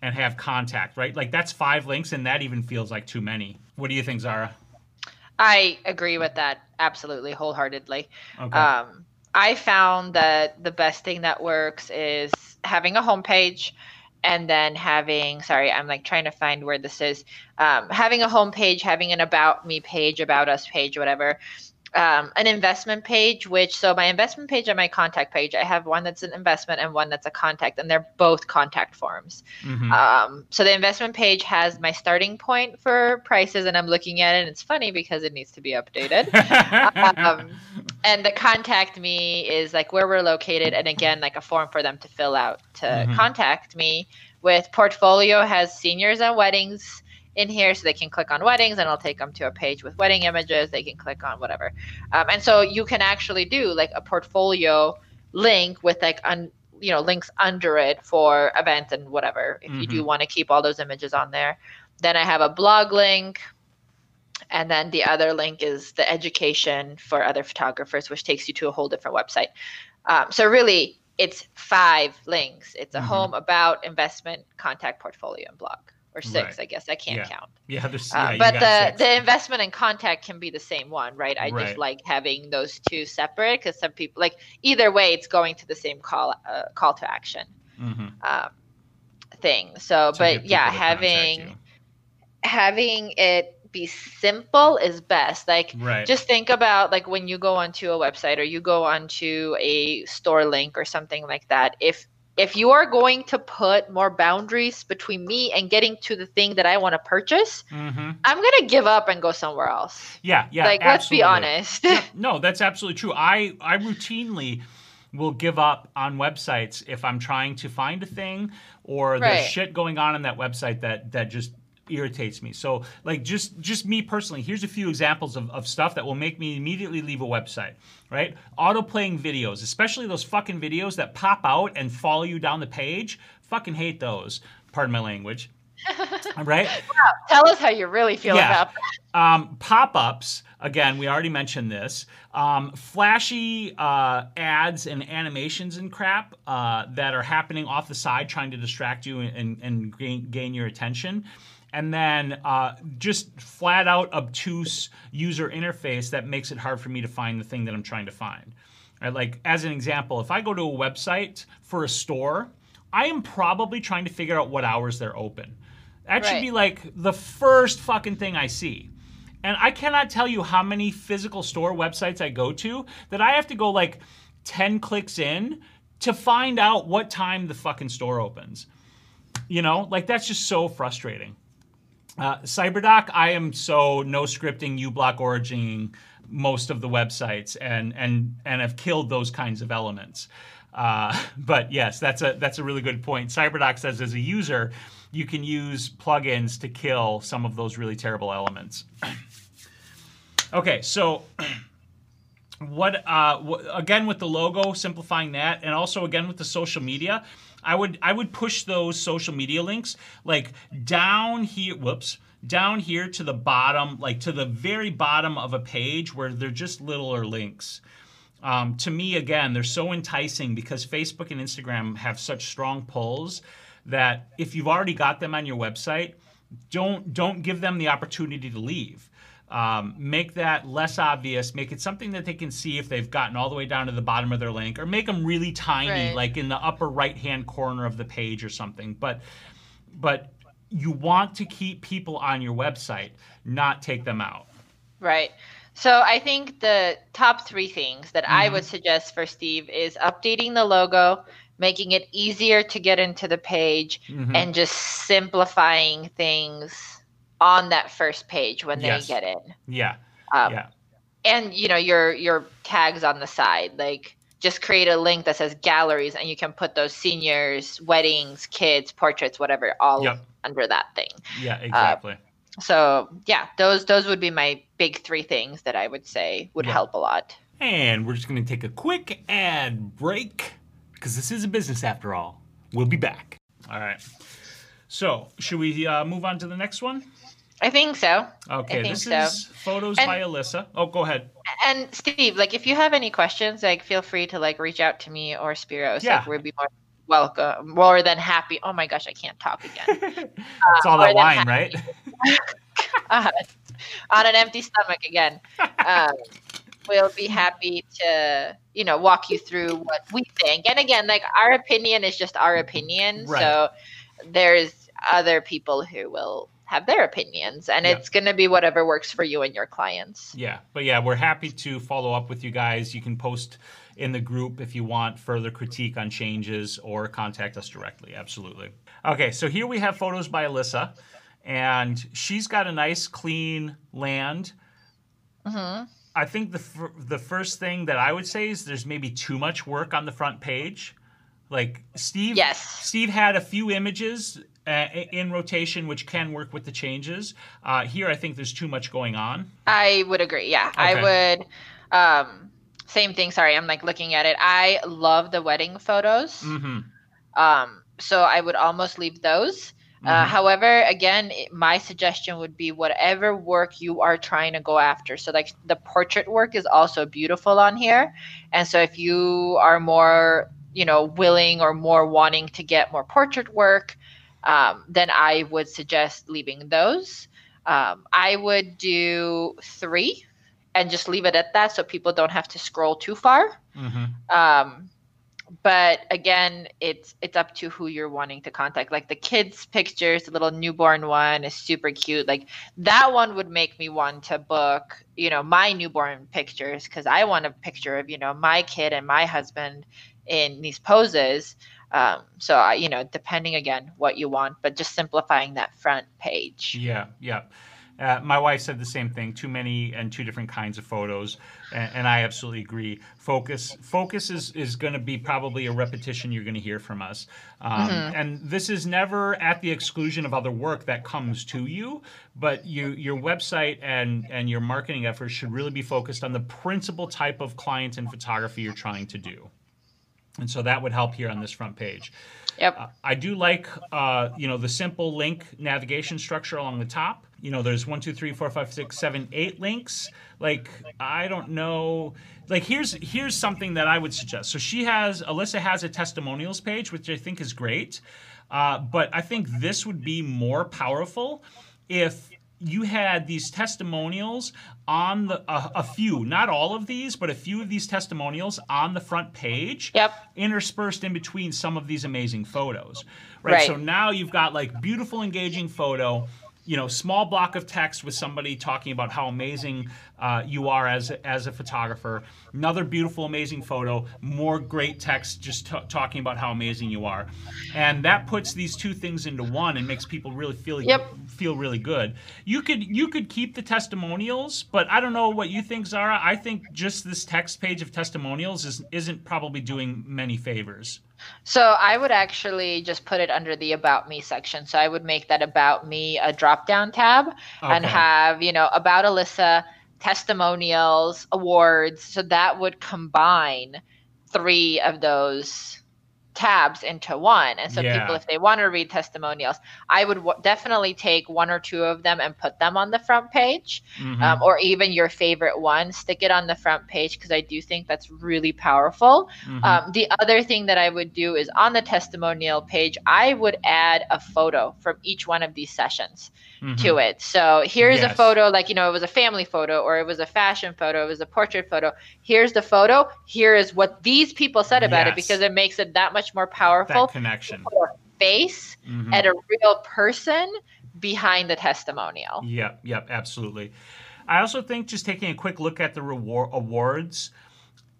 and have contact, right? Like that's five links, and that even feels like too many. What do you think, Zara? I agree with that absolutely wholeheartedly. Okay. Um, I found that the best thing that works is having a homepage and then having sorry i'm like trying to find where this is um, having a homepage having an about me page about us page whatever um, an investment page, which so my investment page and my contact page, I have one that's an investment and one that's a contact, and they're both contact forms. Mm-hmm. Um, so the investment page has my starting point for prices, and I'm looking at it, and it's funny because it needs to be updated. um, and the contact me is like where we're located, and again, like a form for them to fill out to mm-hmm. contact me. With portfolio has seniors and weddings in here so they can click on weddings and it'll take them to a page with wedding images they can click on whatever um, and so you can actually do like a portfolio link with like un, you know links under it for events and whatever if mm-hmm. you do mm-hmm. want to keep all those images on there then i have a blog link and then the other link is the education for other photographers which takes you to a whole different website um, so really it's five links it's a mm-hmm. home about investment contact portfolio and blog or six, right. I guess. I can't yeah. count. Yeah, there's, uh, yeah but the six. the investment and contact can be the same one, right? I right. just like having those two separate because some people like either way, it's going to the same call uh, call to action mm-hmm. um, thing. So, to but yeah, having having it be simple is best. Like right. just think about like when you go onto a website or you go onto a store link or something like that. If if you are going to put more boundaries between me and getting to the thing that I want to purchase, mm-hmm. I'm gonna give up and go somewhere else. Yeah, yeah. Like, absolutely. let's be honest. yeah, no, that's absolutely true. I I routinely will give up on websites if I'm trying to find a thing or right. there's shit going on in that website that that just irritates me. So like just just me personally, here's a few examples of, of stuff that will make me immediately leave a website, right? Auto playing videos, especially those fucking videos that pop out and follow you down the page. Fucking hate those. Pardon my language. right? Wow. Tell us how you really feel yeah. about that. Um, Pop ups, again, we already mentioned this. Um, flashy uh, ads and animations and crap uh, that are happening off the side trying to distract you and, and gain, gain your attention and then uh, just flat out obtuse user interface that makes it hard for me to find the thing that I'm trying to find. Right? Like as an example, if I go to a website for a store, I am probably trying to figure out what hours they're open. That right. should be like the first fucking thing I see. And I cannot tell you how many physical store websites I go to that I have to go like 10 clicks in to find out what time the fucking store opens. You know, like that's just so frustrating. Uh, CyberDoc, I am so no scripting, uBlock origining most of the websites and and and have killed those kinds of elements. Uh, but yes, that's a that's a really good point. CyberDoc says as a user, you can use plugins to kill some of those really terrible elements. okay, so what uh, again with the logo, simplifying that, and also again with the social media. I would I would push those social media links like down here. Whoops down here to the bottom, like to the very bottom of a page where they're just littler links. Um, to me, again, they're so enticing because Facebook and Instagram have such strong pulls that if you've already got them on your website, don't don't give them the opportunity to leave. Um, make that less obvious. Make it something that they can see if they've gotten all the way down to the bottom of their link, or make them really tiny, right. like in the upper right hand corner of the page or something. But but you want to keep people on your website, not take them out. Right. So I think the top three things that mm-hmm. I would suggest for Steve is updating the logo, making it easier to get into the page, mm-hmm. and just simplifying things on that first page when yes. they get in. Yeah. Um, yeah. And you know your your tags on the side, like just create a link that says galleries, and you can put those seniors, weddings, kids, portraits, whatever, all yep. under that thing. Yeah, exactly. Uh, so yeah, those those would be my big three things that I would say would help a lot. And we're just going to take a quick ad break because this is a business after all. We'll be back. All right. So, should we uh, move on to the next one? I think so. Okay, think this so. is photos and, by Alyssa. Oh, go ahead. And Steve, like, if you have any questions, like, feel free to like reach out to me or Spiros. Yeah. Like, we'd be more welcome, more than happy. Oh my gosh, I can't talk again. it's uh, all that wine, right? uh, on an empty stomach again. Um, we'll be happy to, you know, walk you through what we think. And again, like, our opinion is just our opinion. Right. So there's other people who will have their opinions and yeah. it's going to be whatever works for you and your clients yeah but yeah we're happy to follow up with you guys you can post in the group if you want further critique on changes or contact us directly absolutely okay so here we have photos by alyssa and she's got a nice clean land mm-hmm. i think the, f- the first thing that i would say is there's maybe too much work on the front page like Steve, yes. Steve had a few images uh, in rotation, which can work with the changes. Uh, here, I think there's too much going on. I would agree. Yeah, okay. I would. Um, same thing. Sorry, I'm like looking at it. I love the wedding photos. Mm-hmm. Um, so I would almost leave those. Uh, mm-hmm. Uh, however, again, my suggestion would be whatever work you are trying to go after. So, like the portrait work is also beautiful on here. And so, if you are more, you know, willing or more wanting to get more portrait work, um, then I would suggest leaving those. Um, I would do three and just leave it at that so people don't have to scroll too far. Mm-hmm. Um, but again, it's it's up to who you're wanting to contact. Like the kids' pictures, the little newborn one is super cute. Like that one would make me want to book, you know, my newborn pictures because I want a picture of you know my kid and my husband in these poses. Um, so I, you know, depending again what you want, but just simplifying that front page. Yeah, yeah. Uh, my wife said the same thing. Too many and two different kinds of photos, and, and I absolutely agree. Focus, focus is is going to be probably a repetition you're going to hear from us, um, mm-hmm. and this is never at the exclusion of other work that comes to you. But you, your website and and your marketing efforts should really be focused on the principal type of client and photography you're trying to do. And so that would help here on this front page. Yep. Uh, I do like, uh, you know, the simple link navigation structure along the top. You know, there's one, two, three, four, five, six, seven, eight links. Like, I don't know. Like, here's here's something that I would suggest. So she has Alyssa has a testimonials page, which I think is great. Uh, but I think this would be more powerful if you had these testimonials on the uh, a few, not all of these, but a few of these testimonials on the front page, yep. interspersed in between some of these amazing photos. Right? right. So now you've got like beautiful, engaging photo you know, small block of text with somebody talking about how amazing uh, you are as a, as a photographer. Another beautiful, amazing photo. More great text just t- talking about how amazing you are, and that puts these two things into one and makes people really feel yep. feel really good. You could you could keep the testimonials, but I don't know what you think, Zara. I think just this text page of testimonials is isn't probably doing many favors. So I would actually just put it under the about me section. So I would make that about me a drop down tab okay. and have, you know, about Alyssa, testimonials, awards. So that would combine three of those tabs into one. And so yeah. people, if they want to read testimonials, I would w- definitely take one or two of them and put them on the front page, mm-hmm. um, or even your favorite one, stick it on the front page because I do think that's really powerful. Mm-hmm. Um, the other thing that I would do is on the testimonial page, I would add a photo from each one of these sessions mm-hmm. to it. So here's yes. a photo, like, you know, it was a family photo or it was a fashion photo, it was a portrait photo. Here's the photo. Here is what these people said about yes. it because it makes it that much more powerful. That connection. Face mm-hmm. and a real person behind the testimonial. Yep, yep, absolutely. I also think just taking a quick look at the reward awards.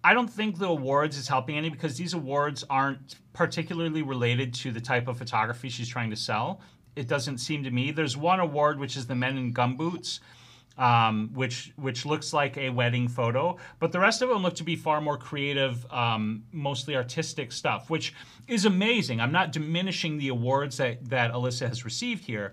I don't think the awards is helping any because these awards aren't particularly related to the type of photography she's trying to sell it doesn't seem to me. There's one award which is the men in gumboots, um, which which looks like a wedding photo, but the rest of them look to be far more creative, um, mostly artistic stuff, which is amazing. I'm not diminishing the awards that that Alyssa has received here,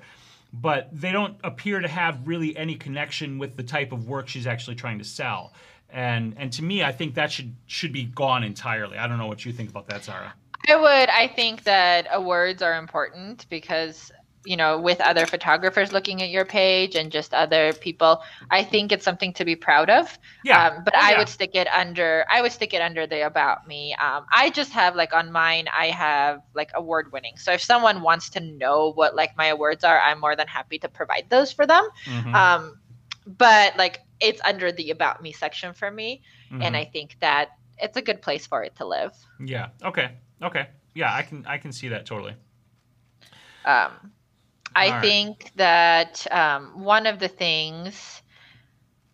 but they don't appear to have really any connection with the type of work she's actually trying to sell. And and to me, I think that should should be gone entirely. I don't know what you think about that, Zara. I would. I think that awards are important because you know with other photographers looking at your page and just other people i think it's something to be proud of. Yeah. Um, but oh, i would stick it under i would stick it under the about me. Um, i just have like on mine i have like award winning so if someone wants to know what like my awards are i'm more than happy to provide those for them. Mm-hmm. um, but like it's under the about me section for me mm-hmm. and i think that it's a good place for it to live. Yeah. Okay. Okay. Yeah i can i can see that totally. Um I right. think that um, one of the things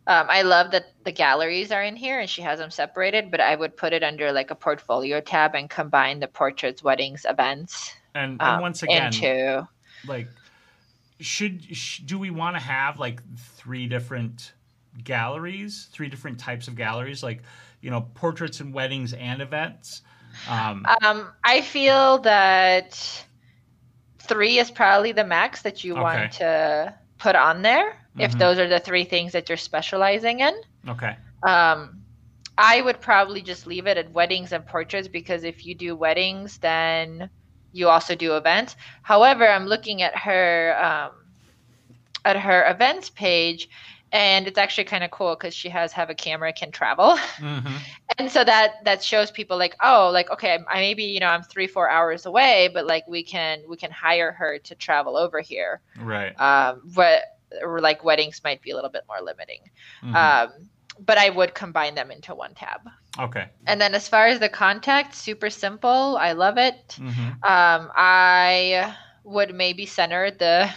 um, I love that the galleries are in here and she has them separated, but I would put it under like a portfolio tab and combine the portraits, weddings, events. And, and um, once again, into like, should sh- do we want to have like three different galleries, three different types of galleries, like you know, portraits and weddings and events? Um, um I feel that three is probably the max that you okay. want to put on there mm-hmm. if those are the three things that you're specializing in. Okay. Um, I would probably just leave it at weddings and portraits because if you do weddings, then you also do events. However, I'm looking at her um, at her events page, and it's actually kind of cool because she has have a camera can travel. Mm-hmm. and so that that shows people like oh like okay i maybe you know i'm three four hours away but like we can we can hire her to travel over here. Right. Um but or like weddings might be a little bit more limiting. Mm-hmm. um but i would combine them into one tab. Okay. And then as far as the contact super simple. I love it. Mm-hmm. um i would maybe center the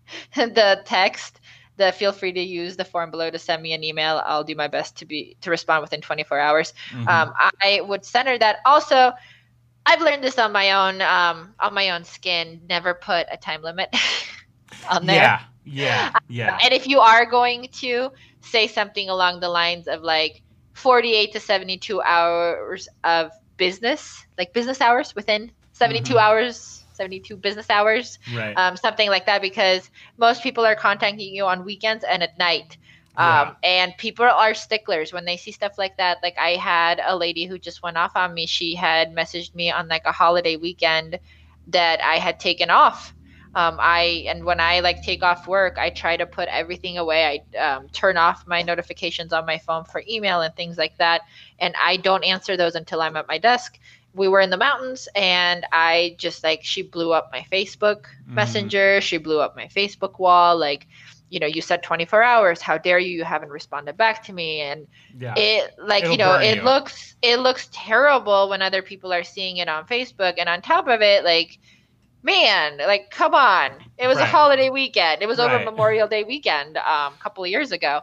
the text the feel free to use the form below to send me an email. I'll do my best to be to respond within 24 hours. Mm-hmm. Um, I would center that. Also, I've learned this on my own um, on my own skin. Never put a time limit on there. Yeah, yeah, yeah. Um, and if you are going to say something along the lines of like 48 to 72 hours of business, like business hours within 72 mm-hmm. hours 72 business hours, right. um, something like that, because most people are contacting you on weekends and at night. Um. And people are sticklers when they see stuff like that. Like I had a lady who just went off on me. She had messaged me on like a holiday weekend that I had taken off. Um, I and when I like take off work, I try to put everything away. I um, turn off my notifications on my phone for email and things like that, and I don't answer those until I'm at my desk. We were in the mountains, and I just like she blew up my Facebook mm. Messenger. She blew up my Facebook wall. Like you know, you said 24 hours. How dare you? You haven't responded back to me. And yeah. it like, It'll you know, it you. looks, it looks terrible when other people are seeing it on Facebook. And on top of it, like, man, like, come on. It was right. a holiday weekend. It was over right. Memorial Day weekend um, a couple of years ago.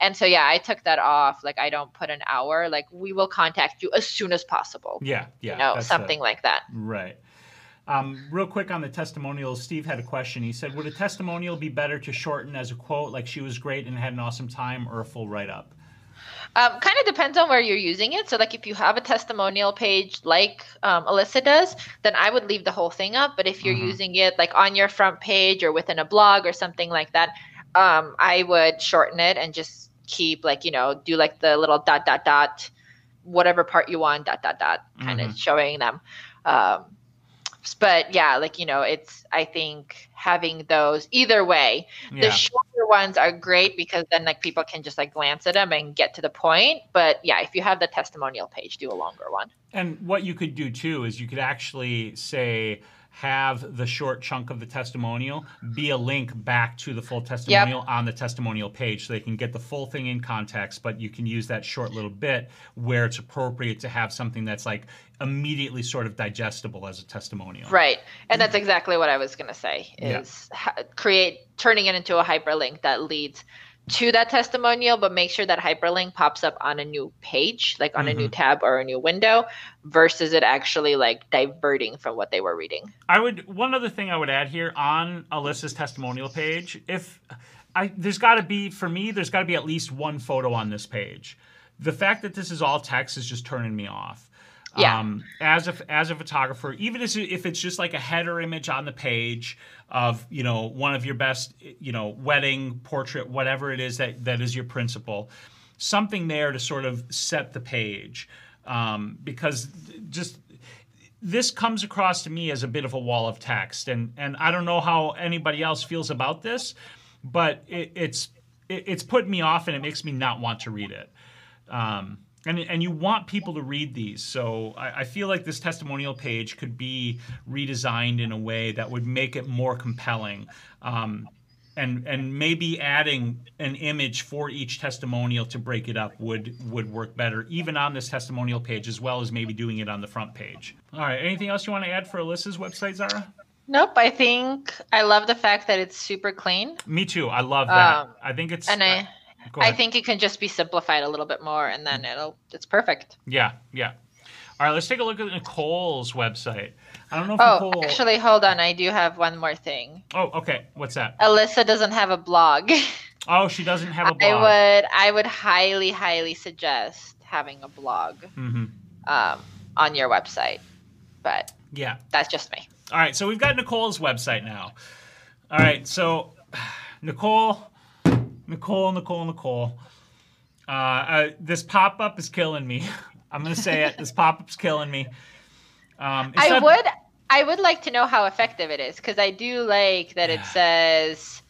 And so, yeah, I took that off. Like, I don't put an hour. Like, we will contact you as soon as possible. Yeah. Yeah. You know, something a, like that. Right. Um, real quick on the testimonials, Steve had a question. He said, "Would a testimonial be better to shorten as a quote, like she was great and had an awesome time, or a full write-up?" Um, kind of depends on where you're using it. So, like if you have a testimonial page like um, Alyssa does, then I would leave the whole thing up. But if you're mm-hmm. using it like on your front page or within a blog or something like that, um, I would shorten it and just keep like you know do like the little dot dot dot, whatever part you want dot dot dot, kind mm-hmm. of showing them. Um, but yeah like you know it's i think having those either way yeah. the shorter ones are great because then like people can just like glance at them and get to the point but yeah if you have the testimonial page do a longer one and what you could do too is you could actually say have the short chunk of the testimonial be a link back to the full testimonial yep. on the testimonial page so they can get the full thing in context but you can use that short little bit where it's appropriate to have something that's like immediately sort of digestible as a testimonial right and that's exactly what i was going to say is yeah. ha- create turning it into a hyperlink that leads to that testimonial, but make sure that hyperlink pops up on a new page, like on mm-hmm. a new mm-hmm. tab or a new window, versus it actually like diverting from what they were reading. I would one other thing I would add here on Alyssa's testimonial page, if I there's got to be for me, there's got to be at least one photo on this page. The fact that this is all text is just turning me off. Yeah. Um, as a as a photographer, even if it's just like a header image on the page of you know one of your best you know wedding portrait, whatever it is that that is your principle, something there to sort of set the page, um, because just this comes across to me as a bit of a wall of text, and and I don't know how anybody else feels about this, but it, it's it, it's put me off and it makes me not want to read it. Um, and, and you want people to read these. So I, I, feel like this testimonial page could be redesigned in a way that would make it more compelling. Um, and, and maybe adding an image for each testimonial to break it up would would work better, even on this testimonial page, as well as maybe doing it on the front page. All right, anything else you want to add for Alyssa's website, Zara? Nope. I think I love the fact that it's super clean. Me too. I love that. Um, I think it's and I I think it can just be simplified a little bit more, and then it'll it's perfect. Yeah, yeah. All right, let's take a look at Nicole's website. I don't know if oh, Nicole. actually, hold on. I do have one more thing. Oh, okay. What's that? Alyssa doesn't have a blog. Oh, she doesn't have a blog. I would, I would highly, highly suggest having a blog mm-hmm. um, on your website. But yeah, that's just me. All right, so we've got Nicole's website now. All right, so Nicole Nicole, Nicole, Nicole. Uh, uh, this pop up is killing me. I'm gonna say it. This pop up's killing me. Um, I that... would, I would like to know how effective it is because I do like that it says,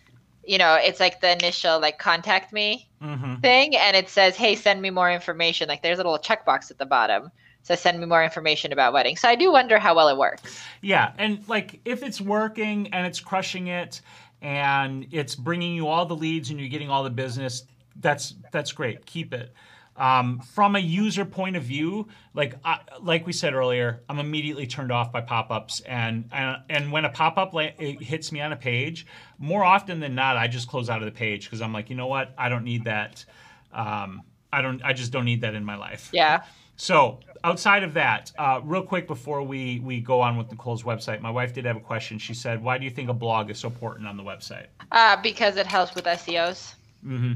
you know, it's like the initial like contact me mm-hmm. thing, and it says, hey, send me more information. Like there's a little checkbox at the bottom So send me more information about wedding. So I do wonder how well it works. Yeah, and like if it's working and it's crushing it and it's bringing you all the leads and you're getting all the business, that's that's great. Keep it. Um, from a user point of view, like I, like we said earlier, I'm immediately turned off by pop-ups, and and, and when a pop-up la- hits me on a page, more often than not, I just close out of the page because I'm like, you know what, I don't need that. Um, I don't. I just don't need that in my life. Yeah. So outside of that, uh, real quick before we we go on with Nicole's website, my wife did have a question. She said, "Why do you think a blog is so important on the website?" Uh, because it helps with SEOs. Mm-hmm.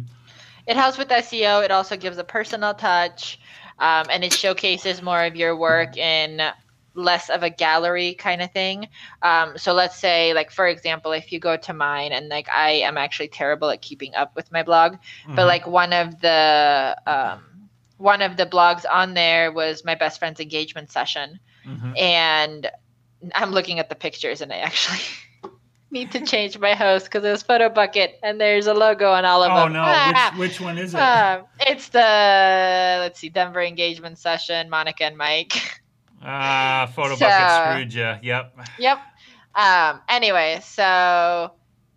It helps with SEO. It also gives a personal touch, um, and it showcases more of your work in less of a gallery kind of thing. Um, so let's say, like for example, if you go to mine, and like I am actually terrible at keeping up with my blog, mm-hmm. but like one of the um, one of the blogs on there was my best friend's engagement session, mm-hmm. and I'm looking at the pictures, and I actually. need to change my host because it was Photobucket and there's a logo on all of oh, them. Oh no, ah. which, which, one is it? Um, it's the let's see, Denver engagement session, Monica and Mike. Ah, Photobucket so, screwed you. Yep. Yep. Um. Anyway, so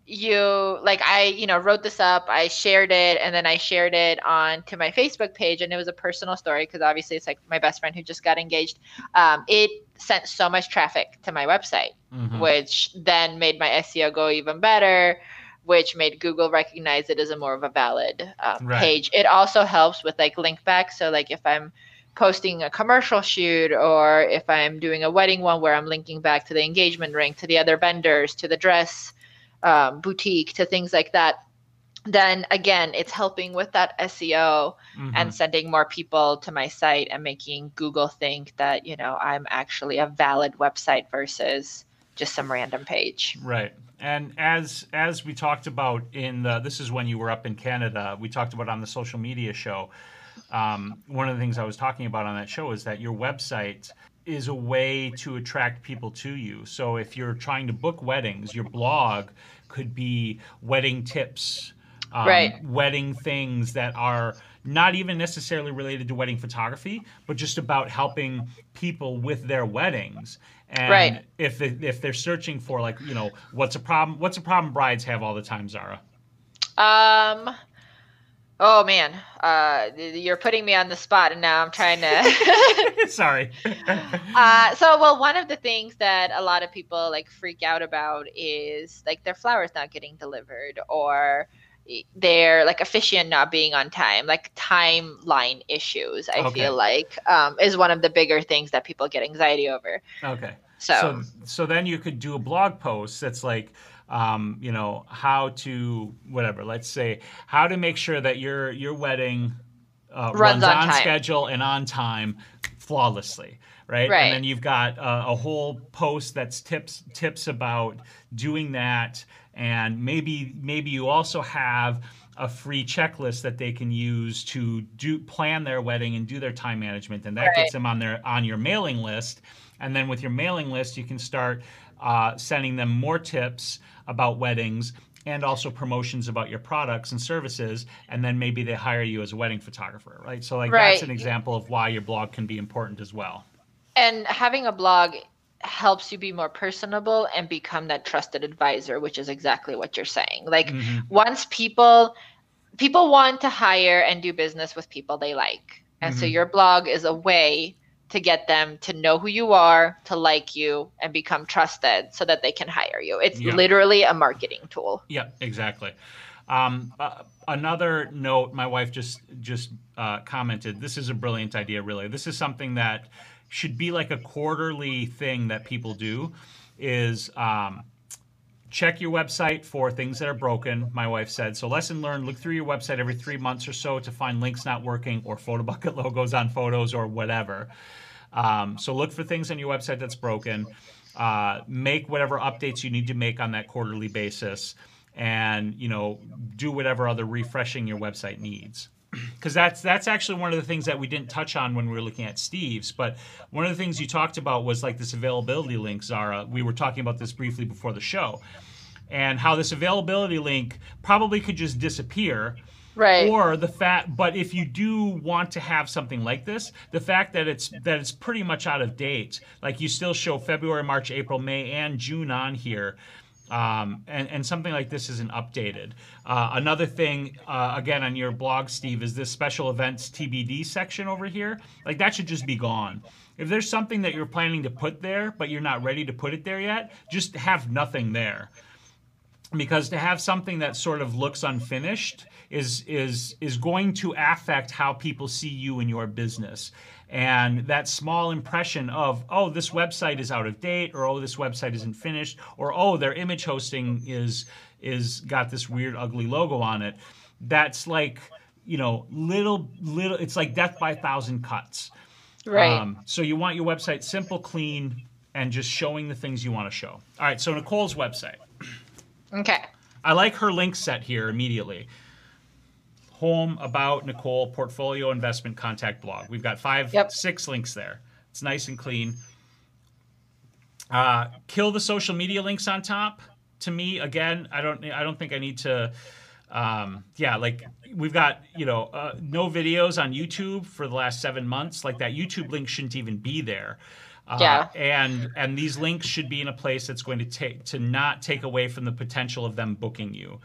you like I you know wrote this up, I shared it, and then I shared it on to my Facebook page, and it was a personal story because obviously it's like my best friend who just got engaged. Um, it sent so much traffic to my website, mm-hmm. which then made my SEO go even better which made Google recognize it as a more of a valid uh, right. page. It also helps with like link back. So like if I'm posting a commercial shoot or if I'm doing a wedding one where I'm linking back to the engagement ring, to the other vendors, to the dress um, boutique, to things like that, then again, it's helping with that SEO mm-hmm. and sending more people to my site and making Google think that, you know, I'm actually a valid website versus just some random page. Right. And as as we talked about in the this is when you were up in Canada, we talked about on the social media show um, one of the things I was talking about on that show is that your website is a way to attract people to you. So if you're trying to book weddings, your blog could be wedding tips, um, right. wedding things that are not even necessarily related to wedding photography, but just about helping people with their weddings. And right. if they, if they're searching for like you know what's a problem what's a problem brides have all the time, Zara? Um, Oh man, uh, you're putting me on the spot, and now I'm trying to. Sorry. uh, so, well, one of the things that a lot of people like freak out about is like their flowers not getting delivered, or their like officiant not being on time, like timeline issues. I okay. feel like um, is one of the bigger things that people get anxiety over. Okay. So, so, so then you could do a blog post that's like um, you know, how to whatever. Let's say how to make sure that your your wedding uh, runs, runs, on, on schedule and on time flawlessly. Right? right. And then you've got uh, a whole post that's tips tips about doing that, and maybe maybe you also have a free checklist that they can use to do plan their wedding and do their time management, and that right. gets them on their on your mailing list. And then with your mailing list, you can start uh, sending them more tips about weddings and also promotions about your products and services and then maybe they hire you as a wedding photographer right so like right. that's an example of why your blog can be important as well and having a blog helps you be more personable and become that trusted advisor which is exactly what you're saying like mm-hmm. once people people want to hire and do business with people they like and mm-hmm. so your blog is a way to get them to know who you are, to like you, and become trusted so that they can hire you. It's yeah. literally a marketing tool. Yeah, exactly. Um, uh, another note, my wife just just uh, commented. This is a brilliant idea. Really, this is something that should be like a quarterly thing that people do. Is um, check your website for things that are broken, my wife said. So, lesson learned look through your website every three months or so to find links not working or Photobucket logos on photos or whatever. Um, so, look for things on your website that's broken. Uh, make whatever updates you need to make on that quarterly basis and you know do whatever other refreshing your website needs because that's that's actually one of the things that we didn't touch on when we were looking at Steve's. But one of the things you talked about was like this availability link, Zara. We were talking about this briefly before the show, and how this availability link probably could just disappear. Right. Or the fact, but if you do want to have something like this, the fact that it's that it's pretty much out of date, like you still show February, March, April, May, and June on here, um, and, and, something like this isn't updated. Uh, another thing, uh, again, on your blog, Steve, is this special events TBD section over here. Like that should just be gone. If there's something that you're planning to put there, but you're not ready to put it there yet, just have nothing there. Because to have something that sort of looks unfinished is is is going to affect how people see you and your business and that small impression of oh this website is out of date or oh this website isn't finished or oh their image hosting is is got this weird ugly logo on it that's like you know little little it's like death by a thousand cuts Right. Um, so you want your website simple, clean, and just showing the things you want to show. All right. So Nicole's website. Okay. I like her link set here immediately. Home, about, Nicole, portfolio, investment, contact, blog. We've got five, Yep. six links there. It's nice and clean. Uh, kill the social media links on top. To me, again, I don't, I don't think I need to. Um, yeah, like we've got you know uh, no videos on YouTube for the last seven months. Like that YouTube link shouldn't even be there. Uh, Yeah. And and these links should be in a place that's going to take to not take away from the potential of them booking you.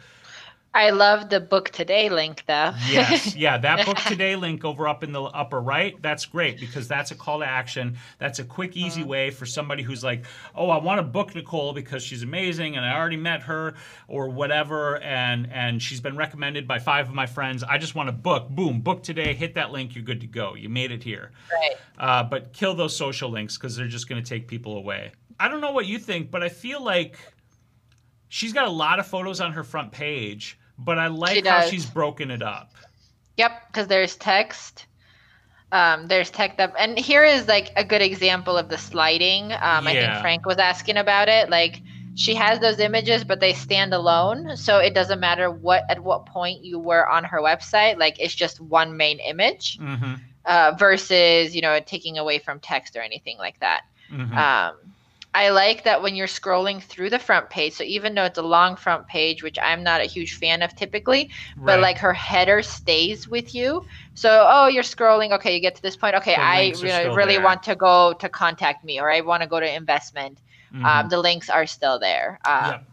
I love the book today link though. Yes, yeah, that book today link over up in the upper right, that's great because that's a call to action. That's a quick, easy Uh-huh. way for somebody who's like, oh, I want to book Nicole because she's amazing and I already met her or whatever, and and she's been recommended by five of my friends. I just want to book. Boom, book today. Hit that link. You're good to go. You made it here. right. Uh, but kill those social links because they're just going to take people away. I don't know what you think, but I feel like she's got a lot of photos on her front page, but I like how does. she's broken it up. Yep, because there's text. Um, there's text up, and here is like a good example of the sliding. Um, I think Frank was asking about it. Like she has those images, but they stand alone, so it doesn't matter what at what point you were on her website. Like it's just one main image Mm-hmm. uh, versus you know taking away from text or anything like that. Mm-hmm. Um, I like that when you're scrolling through the front page. So even though it's a long front page, which I'm not a huge fan of typically, but like her header stays with you. So oh, you're scrolling. Okay, you get to this point. Okay, The I know, really there. want to go to contact me, or I want to go to investment. Mm-hmm. Um, the links are still there. Uh, Yep.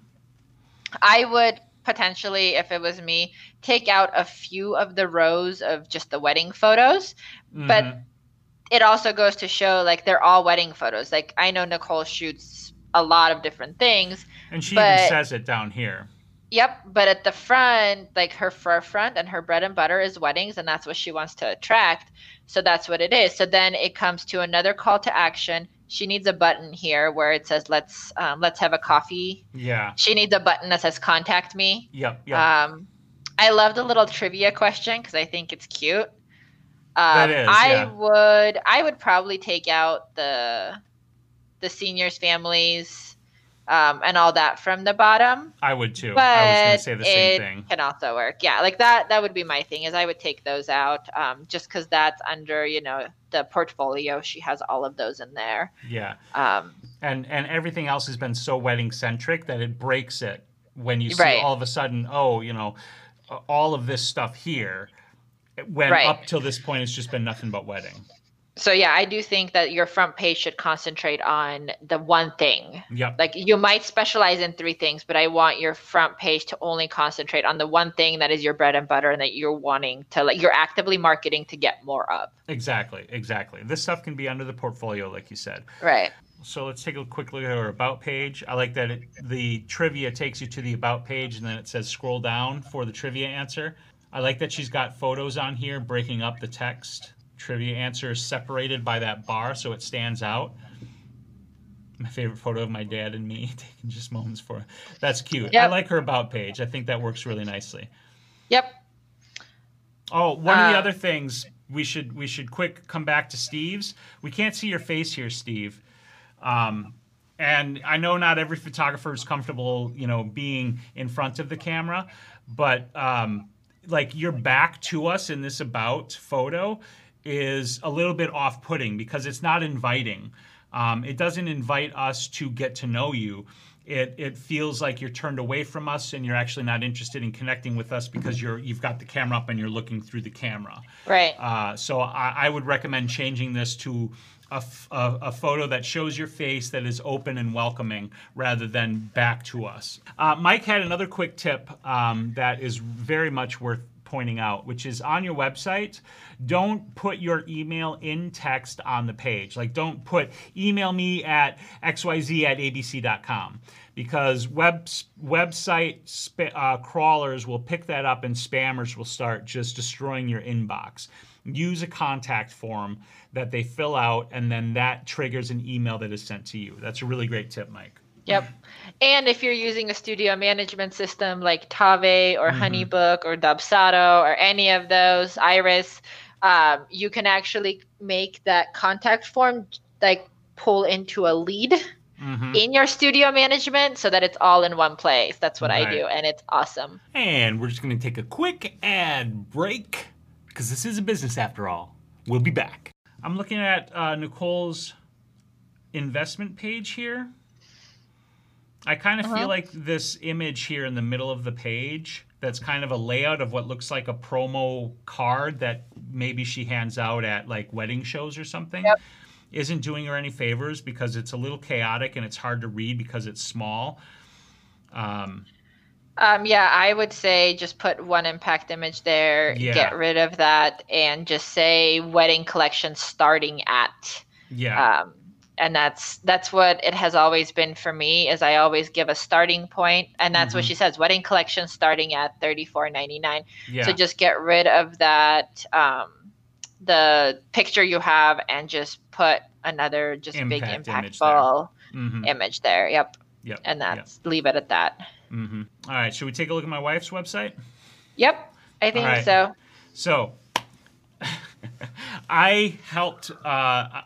I would potentially, if it was me, take out a few of the rows of just the wedding photos. but Mhm. It also goes to show like they're all wedding photos. Like I know Nicole shoots a lot of different things. and she but- even says it down here. Yep, but at the front, like her forefront and her bread and butter is weddings, and that's what she wants to attract. So that's what it is. So then it comes to another call to action. She needs a button here where it says "Let's um, let's have a coffee." Yeah. She needs a button that says "Contact me." Yep. Yep. Um, I love the little trivia question because I think it's cute. Um, is, I yeah. would I would probably take out the the seniors families um, and all that from the bottom I would too. but I was going to say the same it thing. can also work. Yeah, like that. That would be my thing. Is I would take those out, um, just because that's under you know the portfolio. She has all of those in there. Yeah. Um, And and everything else has been so wedding centric that it breaks it when you see Right. all of a sudden, oh, you know, all of this stuff here. When Right. up till this point, it's just been nothing but wedding. so yeah, I do think that your front page should concentrate on the one thing. yeah Like you might specialize in three things, but I want your front page to only concentrate on the one thing that is your bread and butter and that you're wanting to like you're actively marketing to get more of. Exactly. Exactly. This stuff can be under the portfolio, like you said. Right. So let's take a quick look at our about page. I like that it, the trivia takes you to the about page and then it says scroll down for the trivia answer. I like that she's got photos on here breaking up the text. Trivia answer is separated by that bar so it stands out. My favorite photo of my dad and me taking just moments for that's cute. I like her about page. I think that works really nicely. Yep. Oh, one of the Uh, other things we should we should quick come back to Steve's. We can't see your face here, Steve. Um, and I know not every photographer is comfortable, you know, being in front of the camera, but um, like your back to us in this about photo is a little bit off-putting because it's not inviting. Um, it doesn't invite us to get to know you. It, it feels like you're turned away from us and you're actually not interested in connecting with us because you're you've got the camera up and you're looking through the camera. Right. Uh, so I, I would recommend changing this to a, photo that shows your face that is open and welcoming rather than back to us. Uh, Mike had another quick tip um, that is very much worth pointing out, which is on your website, don't put your email in text on the page. Like, don't put email me at xyz at abc.com because web, website sp- uh, crawlers will pick that up and spammers will start just destroying your inbox. Use a contact form that they fill out, and then that triggers an email that is sent to you. That's a really great tip, Mike. Yep. And if you're using a studio management system like Tave or Mhm. HoneyBook or Dubsado or any of those, Iris, um, you can actually make that contact form like pull into a lead mm-hmm. in your studio management so that it's all in one place. That's what right. I do, and it's awesome. And we're just going to take a quick ad break because this is a business after all. We'll be back. I'm looking at uh, Nicole's investment page here. I kind of uh-huh. feel like this image here in the middle of the page that's kind of a layout of what looks like a promo card that maybe she hands out at like wedding shows or something. Yep isn't doing her any favors because it's a little chaotic and it's hard to read because it's small. Um, um, yeah, I would say just put one impact image there, yeah. get rid of that, and just say wedding collection starting at. Yeah. Um, and that's that's what it has always been for me. Is I always give a starting point, and that's mm-hmm. what she says: wedding collection starting at thirty four ninety nine. Yeah. So just get rid of that. Um, the picture you have and just put another just Impact big impactful image, there. Mm-hmm. image there. Yep. Yep. And that's yep. leave it at that. Mm-hmm. All right. Should we take a look at my wife's website? Yep. I think right. so. So I helped. Uh,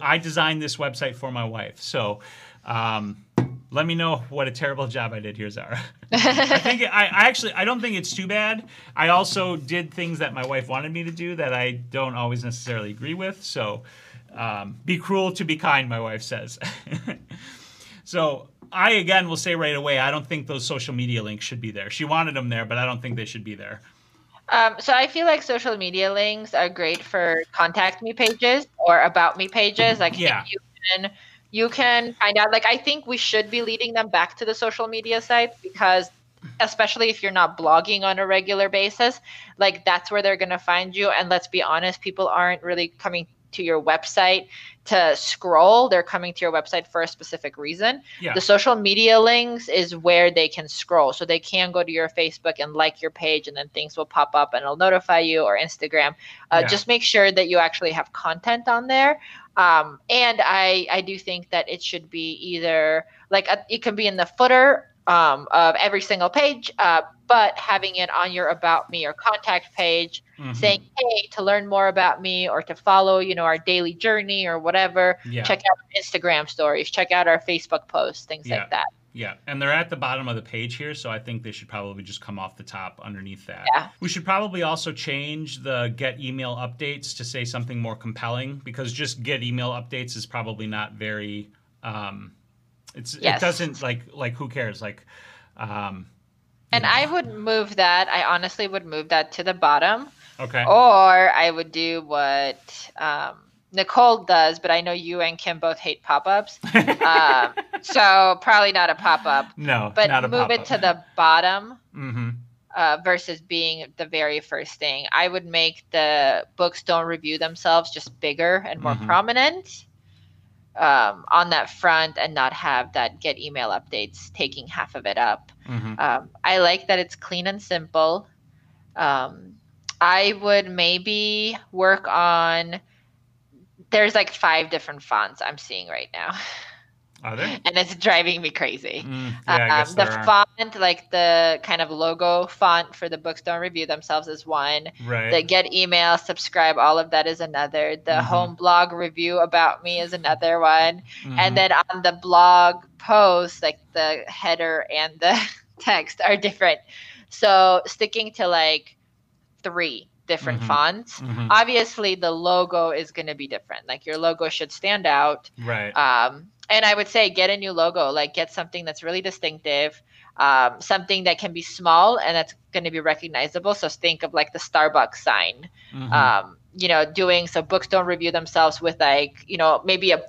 I designed this website for my wife. So. Um, let me know what a terrible job I did here, Zara. I think I, I, actually I don't think it's too bad. I also did things that my wife wanted me to do that I don't always necessarily agree with. So, um, be cruel to be kind, my wife says. so I again will say right away, I don't think those social media links should be there. She wanted them there, but I don't think they should be there. Um, so I feel like social media links are great for contact me pages or about me pages. Like yeah. you can you can find out like i think we should be leading them back to the social media sites because especially if you're not blogging on a regular basis like that's where they're going to find you and let's be honest people aren't really coming to your website to scroll. They're coming to your website for a specific reason. Yeah. the social media links is where they can scroll. So they can go to your facebook and like your page and then things will pop up and it'll notify you or instagram. Uh, yeah. just make sure that you actually have content on there. Um, and I, I do think that it should be either like a, it can be in the footer um, of every single page, uh, but having it on your about me or contact page mm-hmm. saying, hey, to learn more about me or to follow, you know, our daily journey or whatever, yeah. check out Instagram stories, check out our Facebook posts, things yeah. like that. Yeah, and they're at the bottom of the page here, so I think they should probably just come off the top underneath that. Yeah. We should probably also change the get email updates to say something more compelling because just get email updates is probably not very um it's yes. it doesn't like like who cares like um and know. I would move that. I honestly would move that to the bottom. Okay. Or I would do what um Nicole does, but I know you and Kim both hate pop ups. um, so probably not a pop up. No, but move pop-up. it to the bottom mm-hmm. uh, versus being the very first thing. I would make the books don't review themselves just bigger and more mm-hmm. prominent um, on that front and not have that get email updates taking half of it up. Mm-hmm. Um, I like that it's clean and simple. Um, I would maybe work on there's like five different fonts I'm seeing right now. Are there? And it's driving me crazy. Mm, yeah, um, the font, like the kind of logo font for the books don't review themselves is one. Right. The get email, subscribe, all of that is another. The mm-hmm. home blog review about me is another one. Mm-hmm. And then on the blog post, like the header and the text are different. So sticking to like three different mm-hmm. fonts. Mm-hmm. Obviously, the logo is going to be different. Like your logo should stand out. Right. Um, and I would say get a new logo. Like get something that's really distinctive, um, something that can be small and that's going to be recognizable. So think of like the Starbucks sign. Mm-hmm. Um, you know, doing so books don't review themselves with like you know maybe a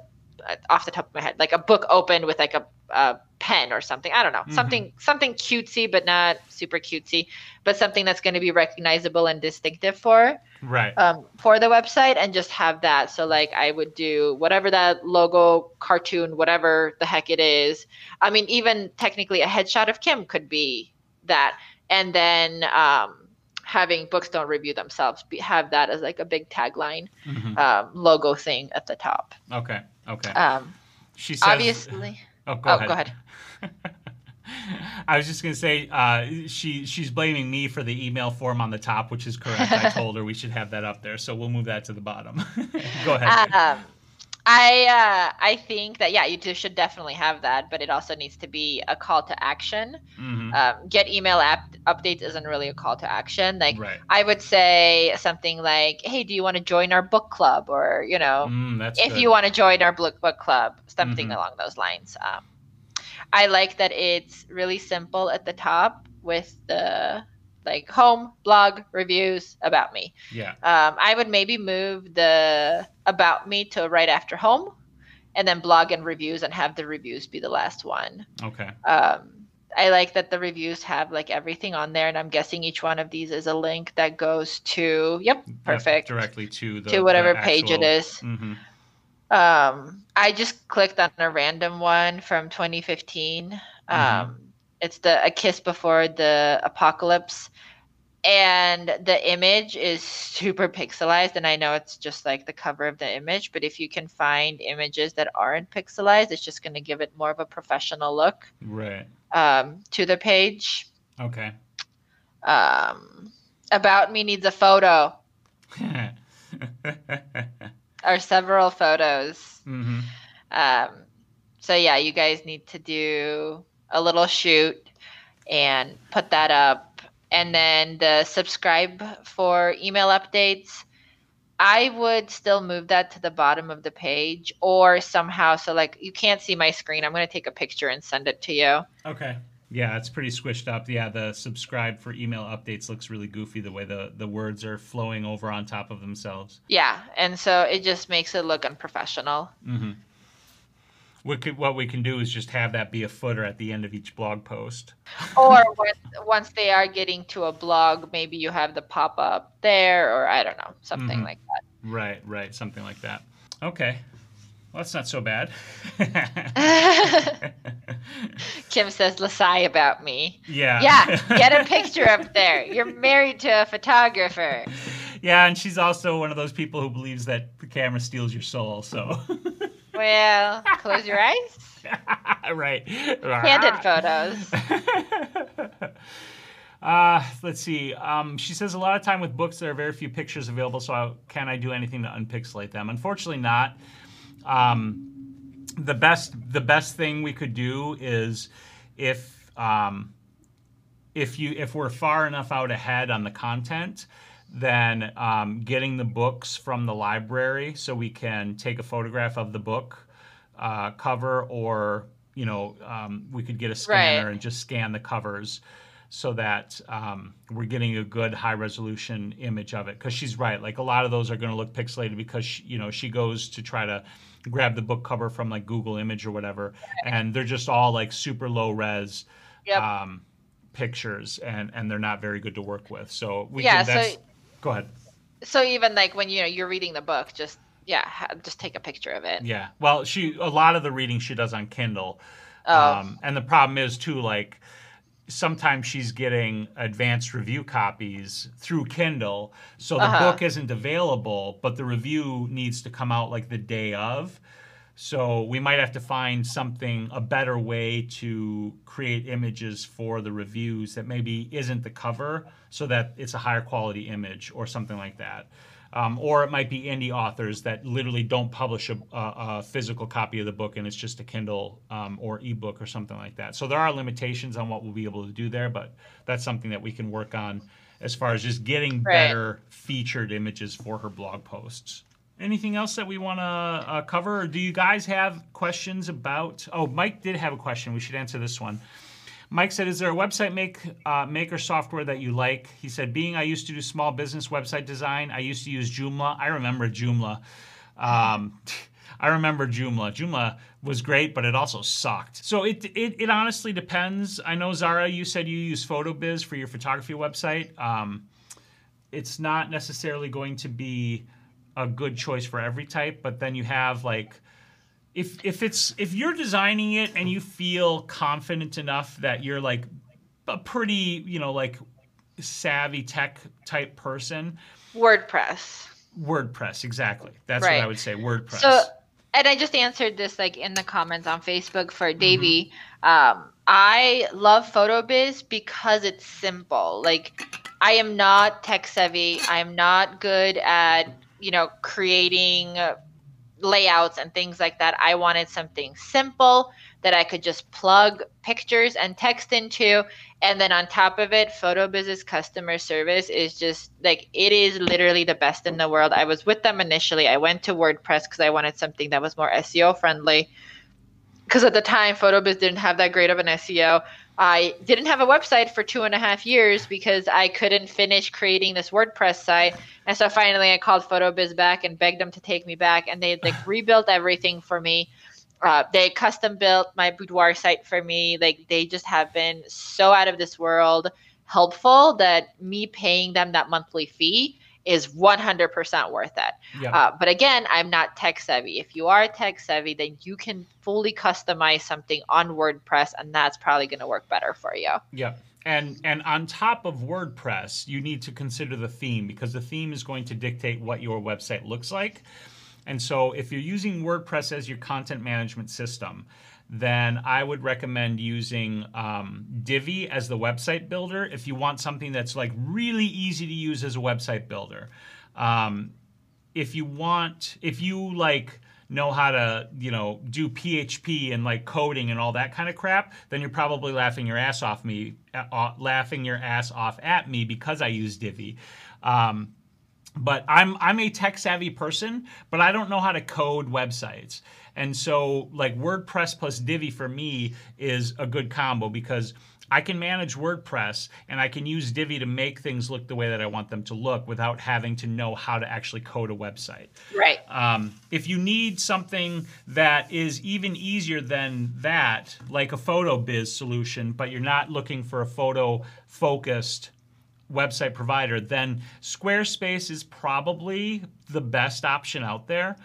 off the top of my head like a book open with like a, a pen or something. I don't know. Mm-hmm. Something something cutesy but not super cutesy, but something that's going to be recognizable and distinctive for right um, for the website and just have that. So like I would do whatever that logo, cartoon, whatever the heck it is. I mean, even technically a headshot of Kim could be that, and then um, having books don't review themselves be, have that as like a big tagline mm-hmm. um, logo thing at the top. Okay. Okay. Um, she says, obviously. Oh, go oh, ahead. Go ahead. I was just gonna say uh, she she's blaming me for the email form on the top, which is correct. I told her we should have that up there, so we'll move that to the bottom. Go ahead. Um, I uh, I think that yeah, you should definitely have that, but it also needs to be a call to action. Mm-hmm. Um, get email app updates isn't really a call to action. Like right. I would say something like, "Hey, do you want to join our book club?" Or you know, mm, if good. you want to join our book book club, something mm-hmm. along those lines. Um, I like that it's really simple at the top with the like home, blog, reviews, about me. Yeah. Um, I would maybe move the about me to right after home, and then blog and reviews, and have the reviews be the last one. Okay. Um, I like that the reviews have like everything on there, and I'm guessing each one of these is a link that goes to. Yep, perfect. Directly to the to whatever the page it is. Mm-hmm. Um, I just clicked on a random one from 2015. Mm-hmm. Um, it's the A Kiss Before the Apocalypse. And the image is super pixelized. And I know it's just like the cover of the image, but if you can find images that aren't pixelized, it's just going to give it more of a professional look. Right. Um, to the page. Okay. Um, About Me needs a photo. or several photos. Mm-hmm. Um, so yeah, you guys need to do a little shoot and put that up. And then the subscribe for email updates. I would still move that to the bottom of the page or somehow so like you can't see my screen. I'm going to take a picture and send it to you. Okay. Yeah, it's pretty squished up. Yeah, the subscribe for email updates looks really goofy the way the, the words are flowing over on top of themselves. Yeah, and so it just makes it look unprofessional. Mm-hmm. What, could, what we can do is just have that be a footer at the end of each blog post. or when, once they are getting to a blog, maybe you have the pop up there, or I don't know, something mm-hmm. like that. Right, right, something like that. Okay. Well, that's not so bad. Kim says Lasai about me. Yeah. Yeah. Get a picture up there. You're married to a photographer. Yeah, and she's also one of those people who believes that the camera steals your soul. So. well, close your eyes. right. Candid photos. Uh, let's see. Um, she says a lot of time with books there are very few pictures available, so I, can I do anything to unpixelate them? Unfortunately, not. Um, the best the best thing we could do is if um, if you if we're far enough out ahead on the content then um, getting the books from the library so we can take a photograph of the book uh, cover or you know um, we could get a scanner right. and just scan the covers so that um, we're getting a good high resolution image of it because she's right like a lot of those are going to look pixelated because she, you know she goes to try to grab the book cover from like Google Image or whatever, and they're just all like super low res yep. um, pictures, and and they're not very good to work with. So we yeah, can, so go ahead. So even like when you know you're reading the book, just yeah, just take a picture of it. Yeah. Well, she a lot of the reading she does on Kindle. Oh. Um, and the problem is too like sometimes she's getting advanced review copies through Kindle. So the uh-huh. book isn't available, but the review needs to come out like the day of. So we might have to find something, a better way to create images for the reviews that maybe isn't the cover so that it's a higher quality image or something like that. Um, or it might be indie authors that literally don't publish a, a, a, physical copy of the book and it's just a Kindle um, or ebook or something like that. So there are limitations on what we'll be able to do there, but that's something that we can work on as far as just getting right. better featured images for her blog posts. Anything else that we want to uh, cover? Or do you guys have questions about? Oh, Mike did have a question. We should answer this one. Mike said, "Is there a website make uh, maker software that you like?" He said, "Being I used to do small business website design, I used to use Joomla. I remember Joomla. Um, I remember Joomla. Joomla was great, but it also sucked. So it, it it honestly depends. I know Zara, you said you use PhotoBiz for your photography website. Um, it's not necessarily going to be a good choice for every type, but then you have like." if if it's if you're designing it and you feel confident enough that you're like a pretty you know like savvy tech type person wordpress wordpress exactly that's right. what i would say wordpress so and I just answered this like in the comments on Facebook for Davey. Mm-hmm. Um, I love PhotoBiz because it's simple. Like I am not tech savvy. I'm not good at, you know, creating layouts and things like that. I wanted something simple that I could just plug pictures and text into. And then on top of it, PhotoBiz's customer service is just like it is literally the best in the world. I was with them initially. I went to WordPress because I wanted something that was more SEO friendly. Because at the time, PhotoBiz didn't have that great of an SEO. I didn't have a website for two and a half years because I couldn't finish creating this WordPress site. And so finally, I called PhotoBiz back and begged them to take me back, and they like rebuilt everything for me uh, they custom built my boudoir site for me. Like they just have been so out of this world helpful that me paying them that monthly fee is 100% worth it. Yeah. Uh, but again, I'm not tech savvy. If you are tech savvy, then you can fully customize something on WordPress, and that's probably going to work better for you. Yeah. And and on top of WordPress, you need to consider the theme because the theme is going to dictate what your website looks like. And so if you're using WordPress as your content management system, then I would recommend using um, Divi as the website builder if you want something that's like really easy to use as a website builder. Um, if you want, if you like know how to, you know, do PHP and like coding and all that kind of crap, then you're probably laughing your ass off me, uh, laughing your ass off at me because I use Divi. Um, but I'm I'm a tech savvy person, but I don't know how to code websites. And so like WordPress plus Divi for me is a good combo because I can manage WordPress and I can use Divi to make things look the way that I want them to look without having to know how to actually code a website. Right. Um, if you need something that is even easier than that, like a PhotoBiz solution, but you're not looking for a photo focused website provider, then Squarespace is probably the best option out there.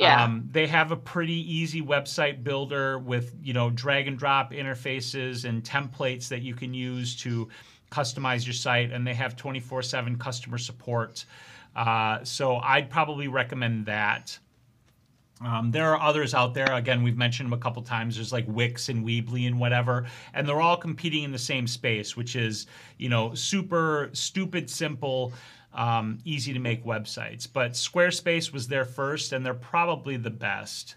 Yeah. Um, they have a pretty easy website builder with you know drag and drop interfaces and templates that you can use to customize your site, and they have 24/7 customer support. Uh, so I'd probably recommend that. Um, there are others out there. Again, we've mentioned them a couple times. There's like Wix and Weebly and whatever, and they're all competing in the same space, which is you know super stupid simple, um, easy to make websites. But Squarespace was there first, and they're probably the best.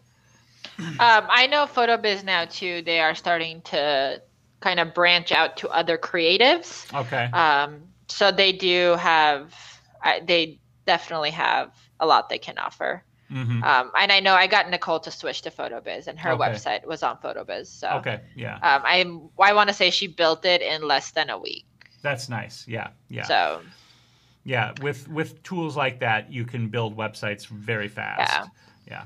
Um, I know PhotoBiz now too. They are starting to kind of branch out to other creatives. Okay. Um, so they do have. They definitely have a lot they can offer. Mm-hmm. Um, and I know I got Nicole to switch to PhotoBiz, and her okay. website was on PhotoBiz. So okay, yeah. Um, I I want to say she built it in less than a week. That's nice. Yeah, yeah. So. Yeah, with with tools like that, you can build websites very fast. Yeah. Yeah.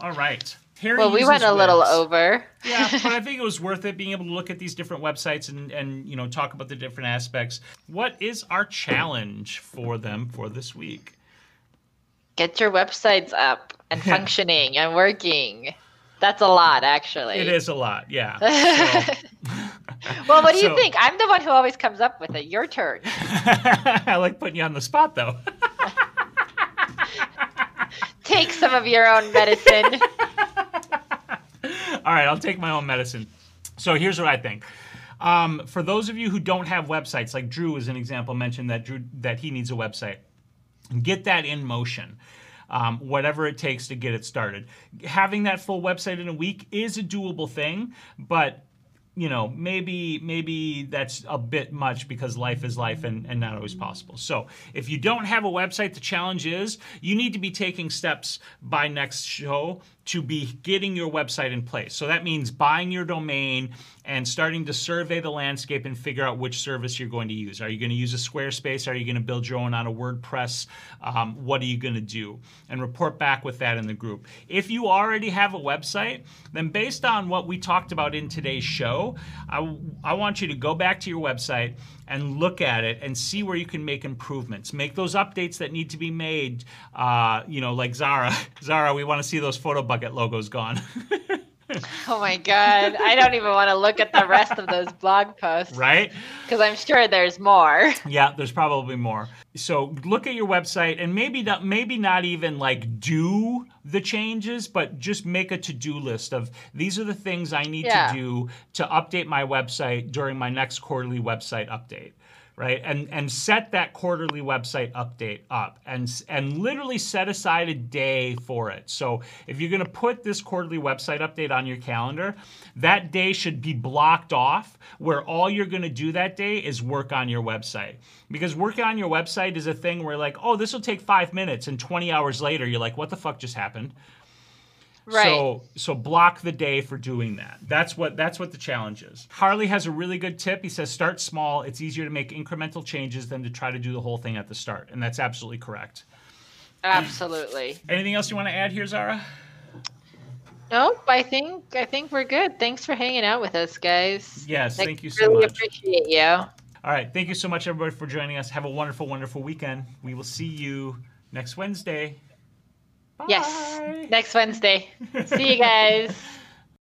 All right. Harry well, we went a little over. yeah, but I think it was worth it being able to look at these different websites and and you know talk about the different aspects. What is our challenge for them for this week? get your websites up and functioning and working. That's a lot, actually. It is a lot, yeah. So. well, what do you think? I'm the one who always comes up with it. Your turn. I like putting you on the spot, though. take some of your own medicine. All right, I'll take my own medicine. So here's what I think. Um, for those of you who don't have websites, like Drew is an example mentioned that Drew that he needs a website get that in motion. Um, whatever it takes to get it started. Having that full website in a week is a doable thing, but you know, maybe maybe that's a bit much because life is life and, and not always possible. So if you don't have a website, the challenge is you need to be taking steps by next show to be getting your website in place. So that means buying your domain and starting to survey the landscape and figure out which service you're going to use. Are you going to use a Squarespace? Are you going to build your own on a WordPress? Um, what are you going to do? And report back with that in the group. If you already have a website, then based on what we talked about in today's show, I, I want you to go back to your website and look at it and see where you can make improvements. Make those updates that need to be made. Uh, you know, like Zara. Zara, we want to see those Photobucket logos gone. oh my god, I don't even want to look at the rest of those blog posts. Right? Because I'm sure there's more. Yeah, there's probably more. So look at your website and maybe not maybe not even like do the changes, but just make a to-do list of these are the things I need yeah. to do to update my website during my next quarterly website update right? And and set that quarterly website update up and and literally set aside a day for it. So if you're going to put this quarterly website update on your calendar that day should be blocked off where all you're going to do that day is work on your website. Because working on your website is a thing where like oh this will take five minutes and 20 hours later you're like what the fuck just happened Right. So so block the day for doing that. That's what that's what the challenge is. Harley has a really good tip. He says start small. It's easier to make incremental changes than to try to do the whole thing at the start. And that's absolutely correct. Absolutely. Anything else you want to add here, Zara? Nope. I think I think we're good. Thanks for hanging out with us, guys. Yes, thank you so really much. appreciate you. All right. Thank you so much, everybody, for joining us. Have a wonderful, wonderful weekend. We will see you next Wednesday. Bye. Yes, next Wednesday. See you guys.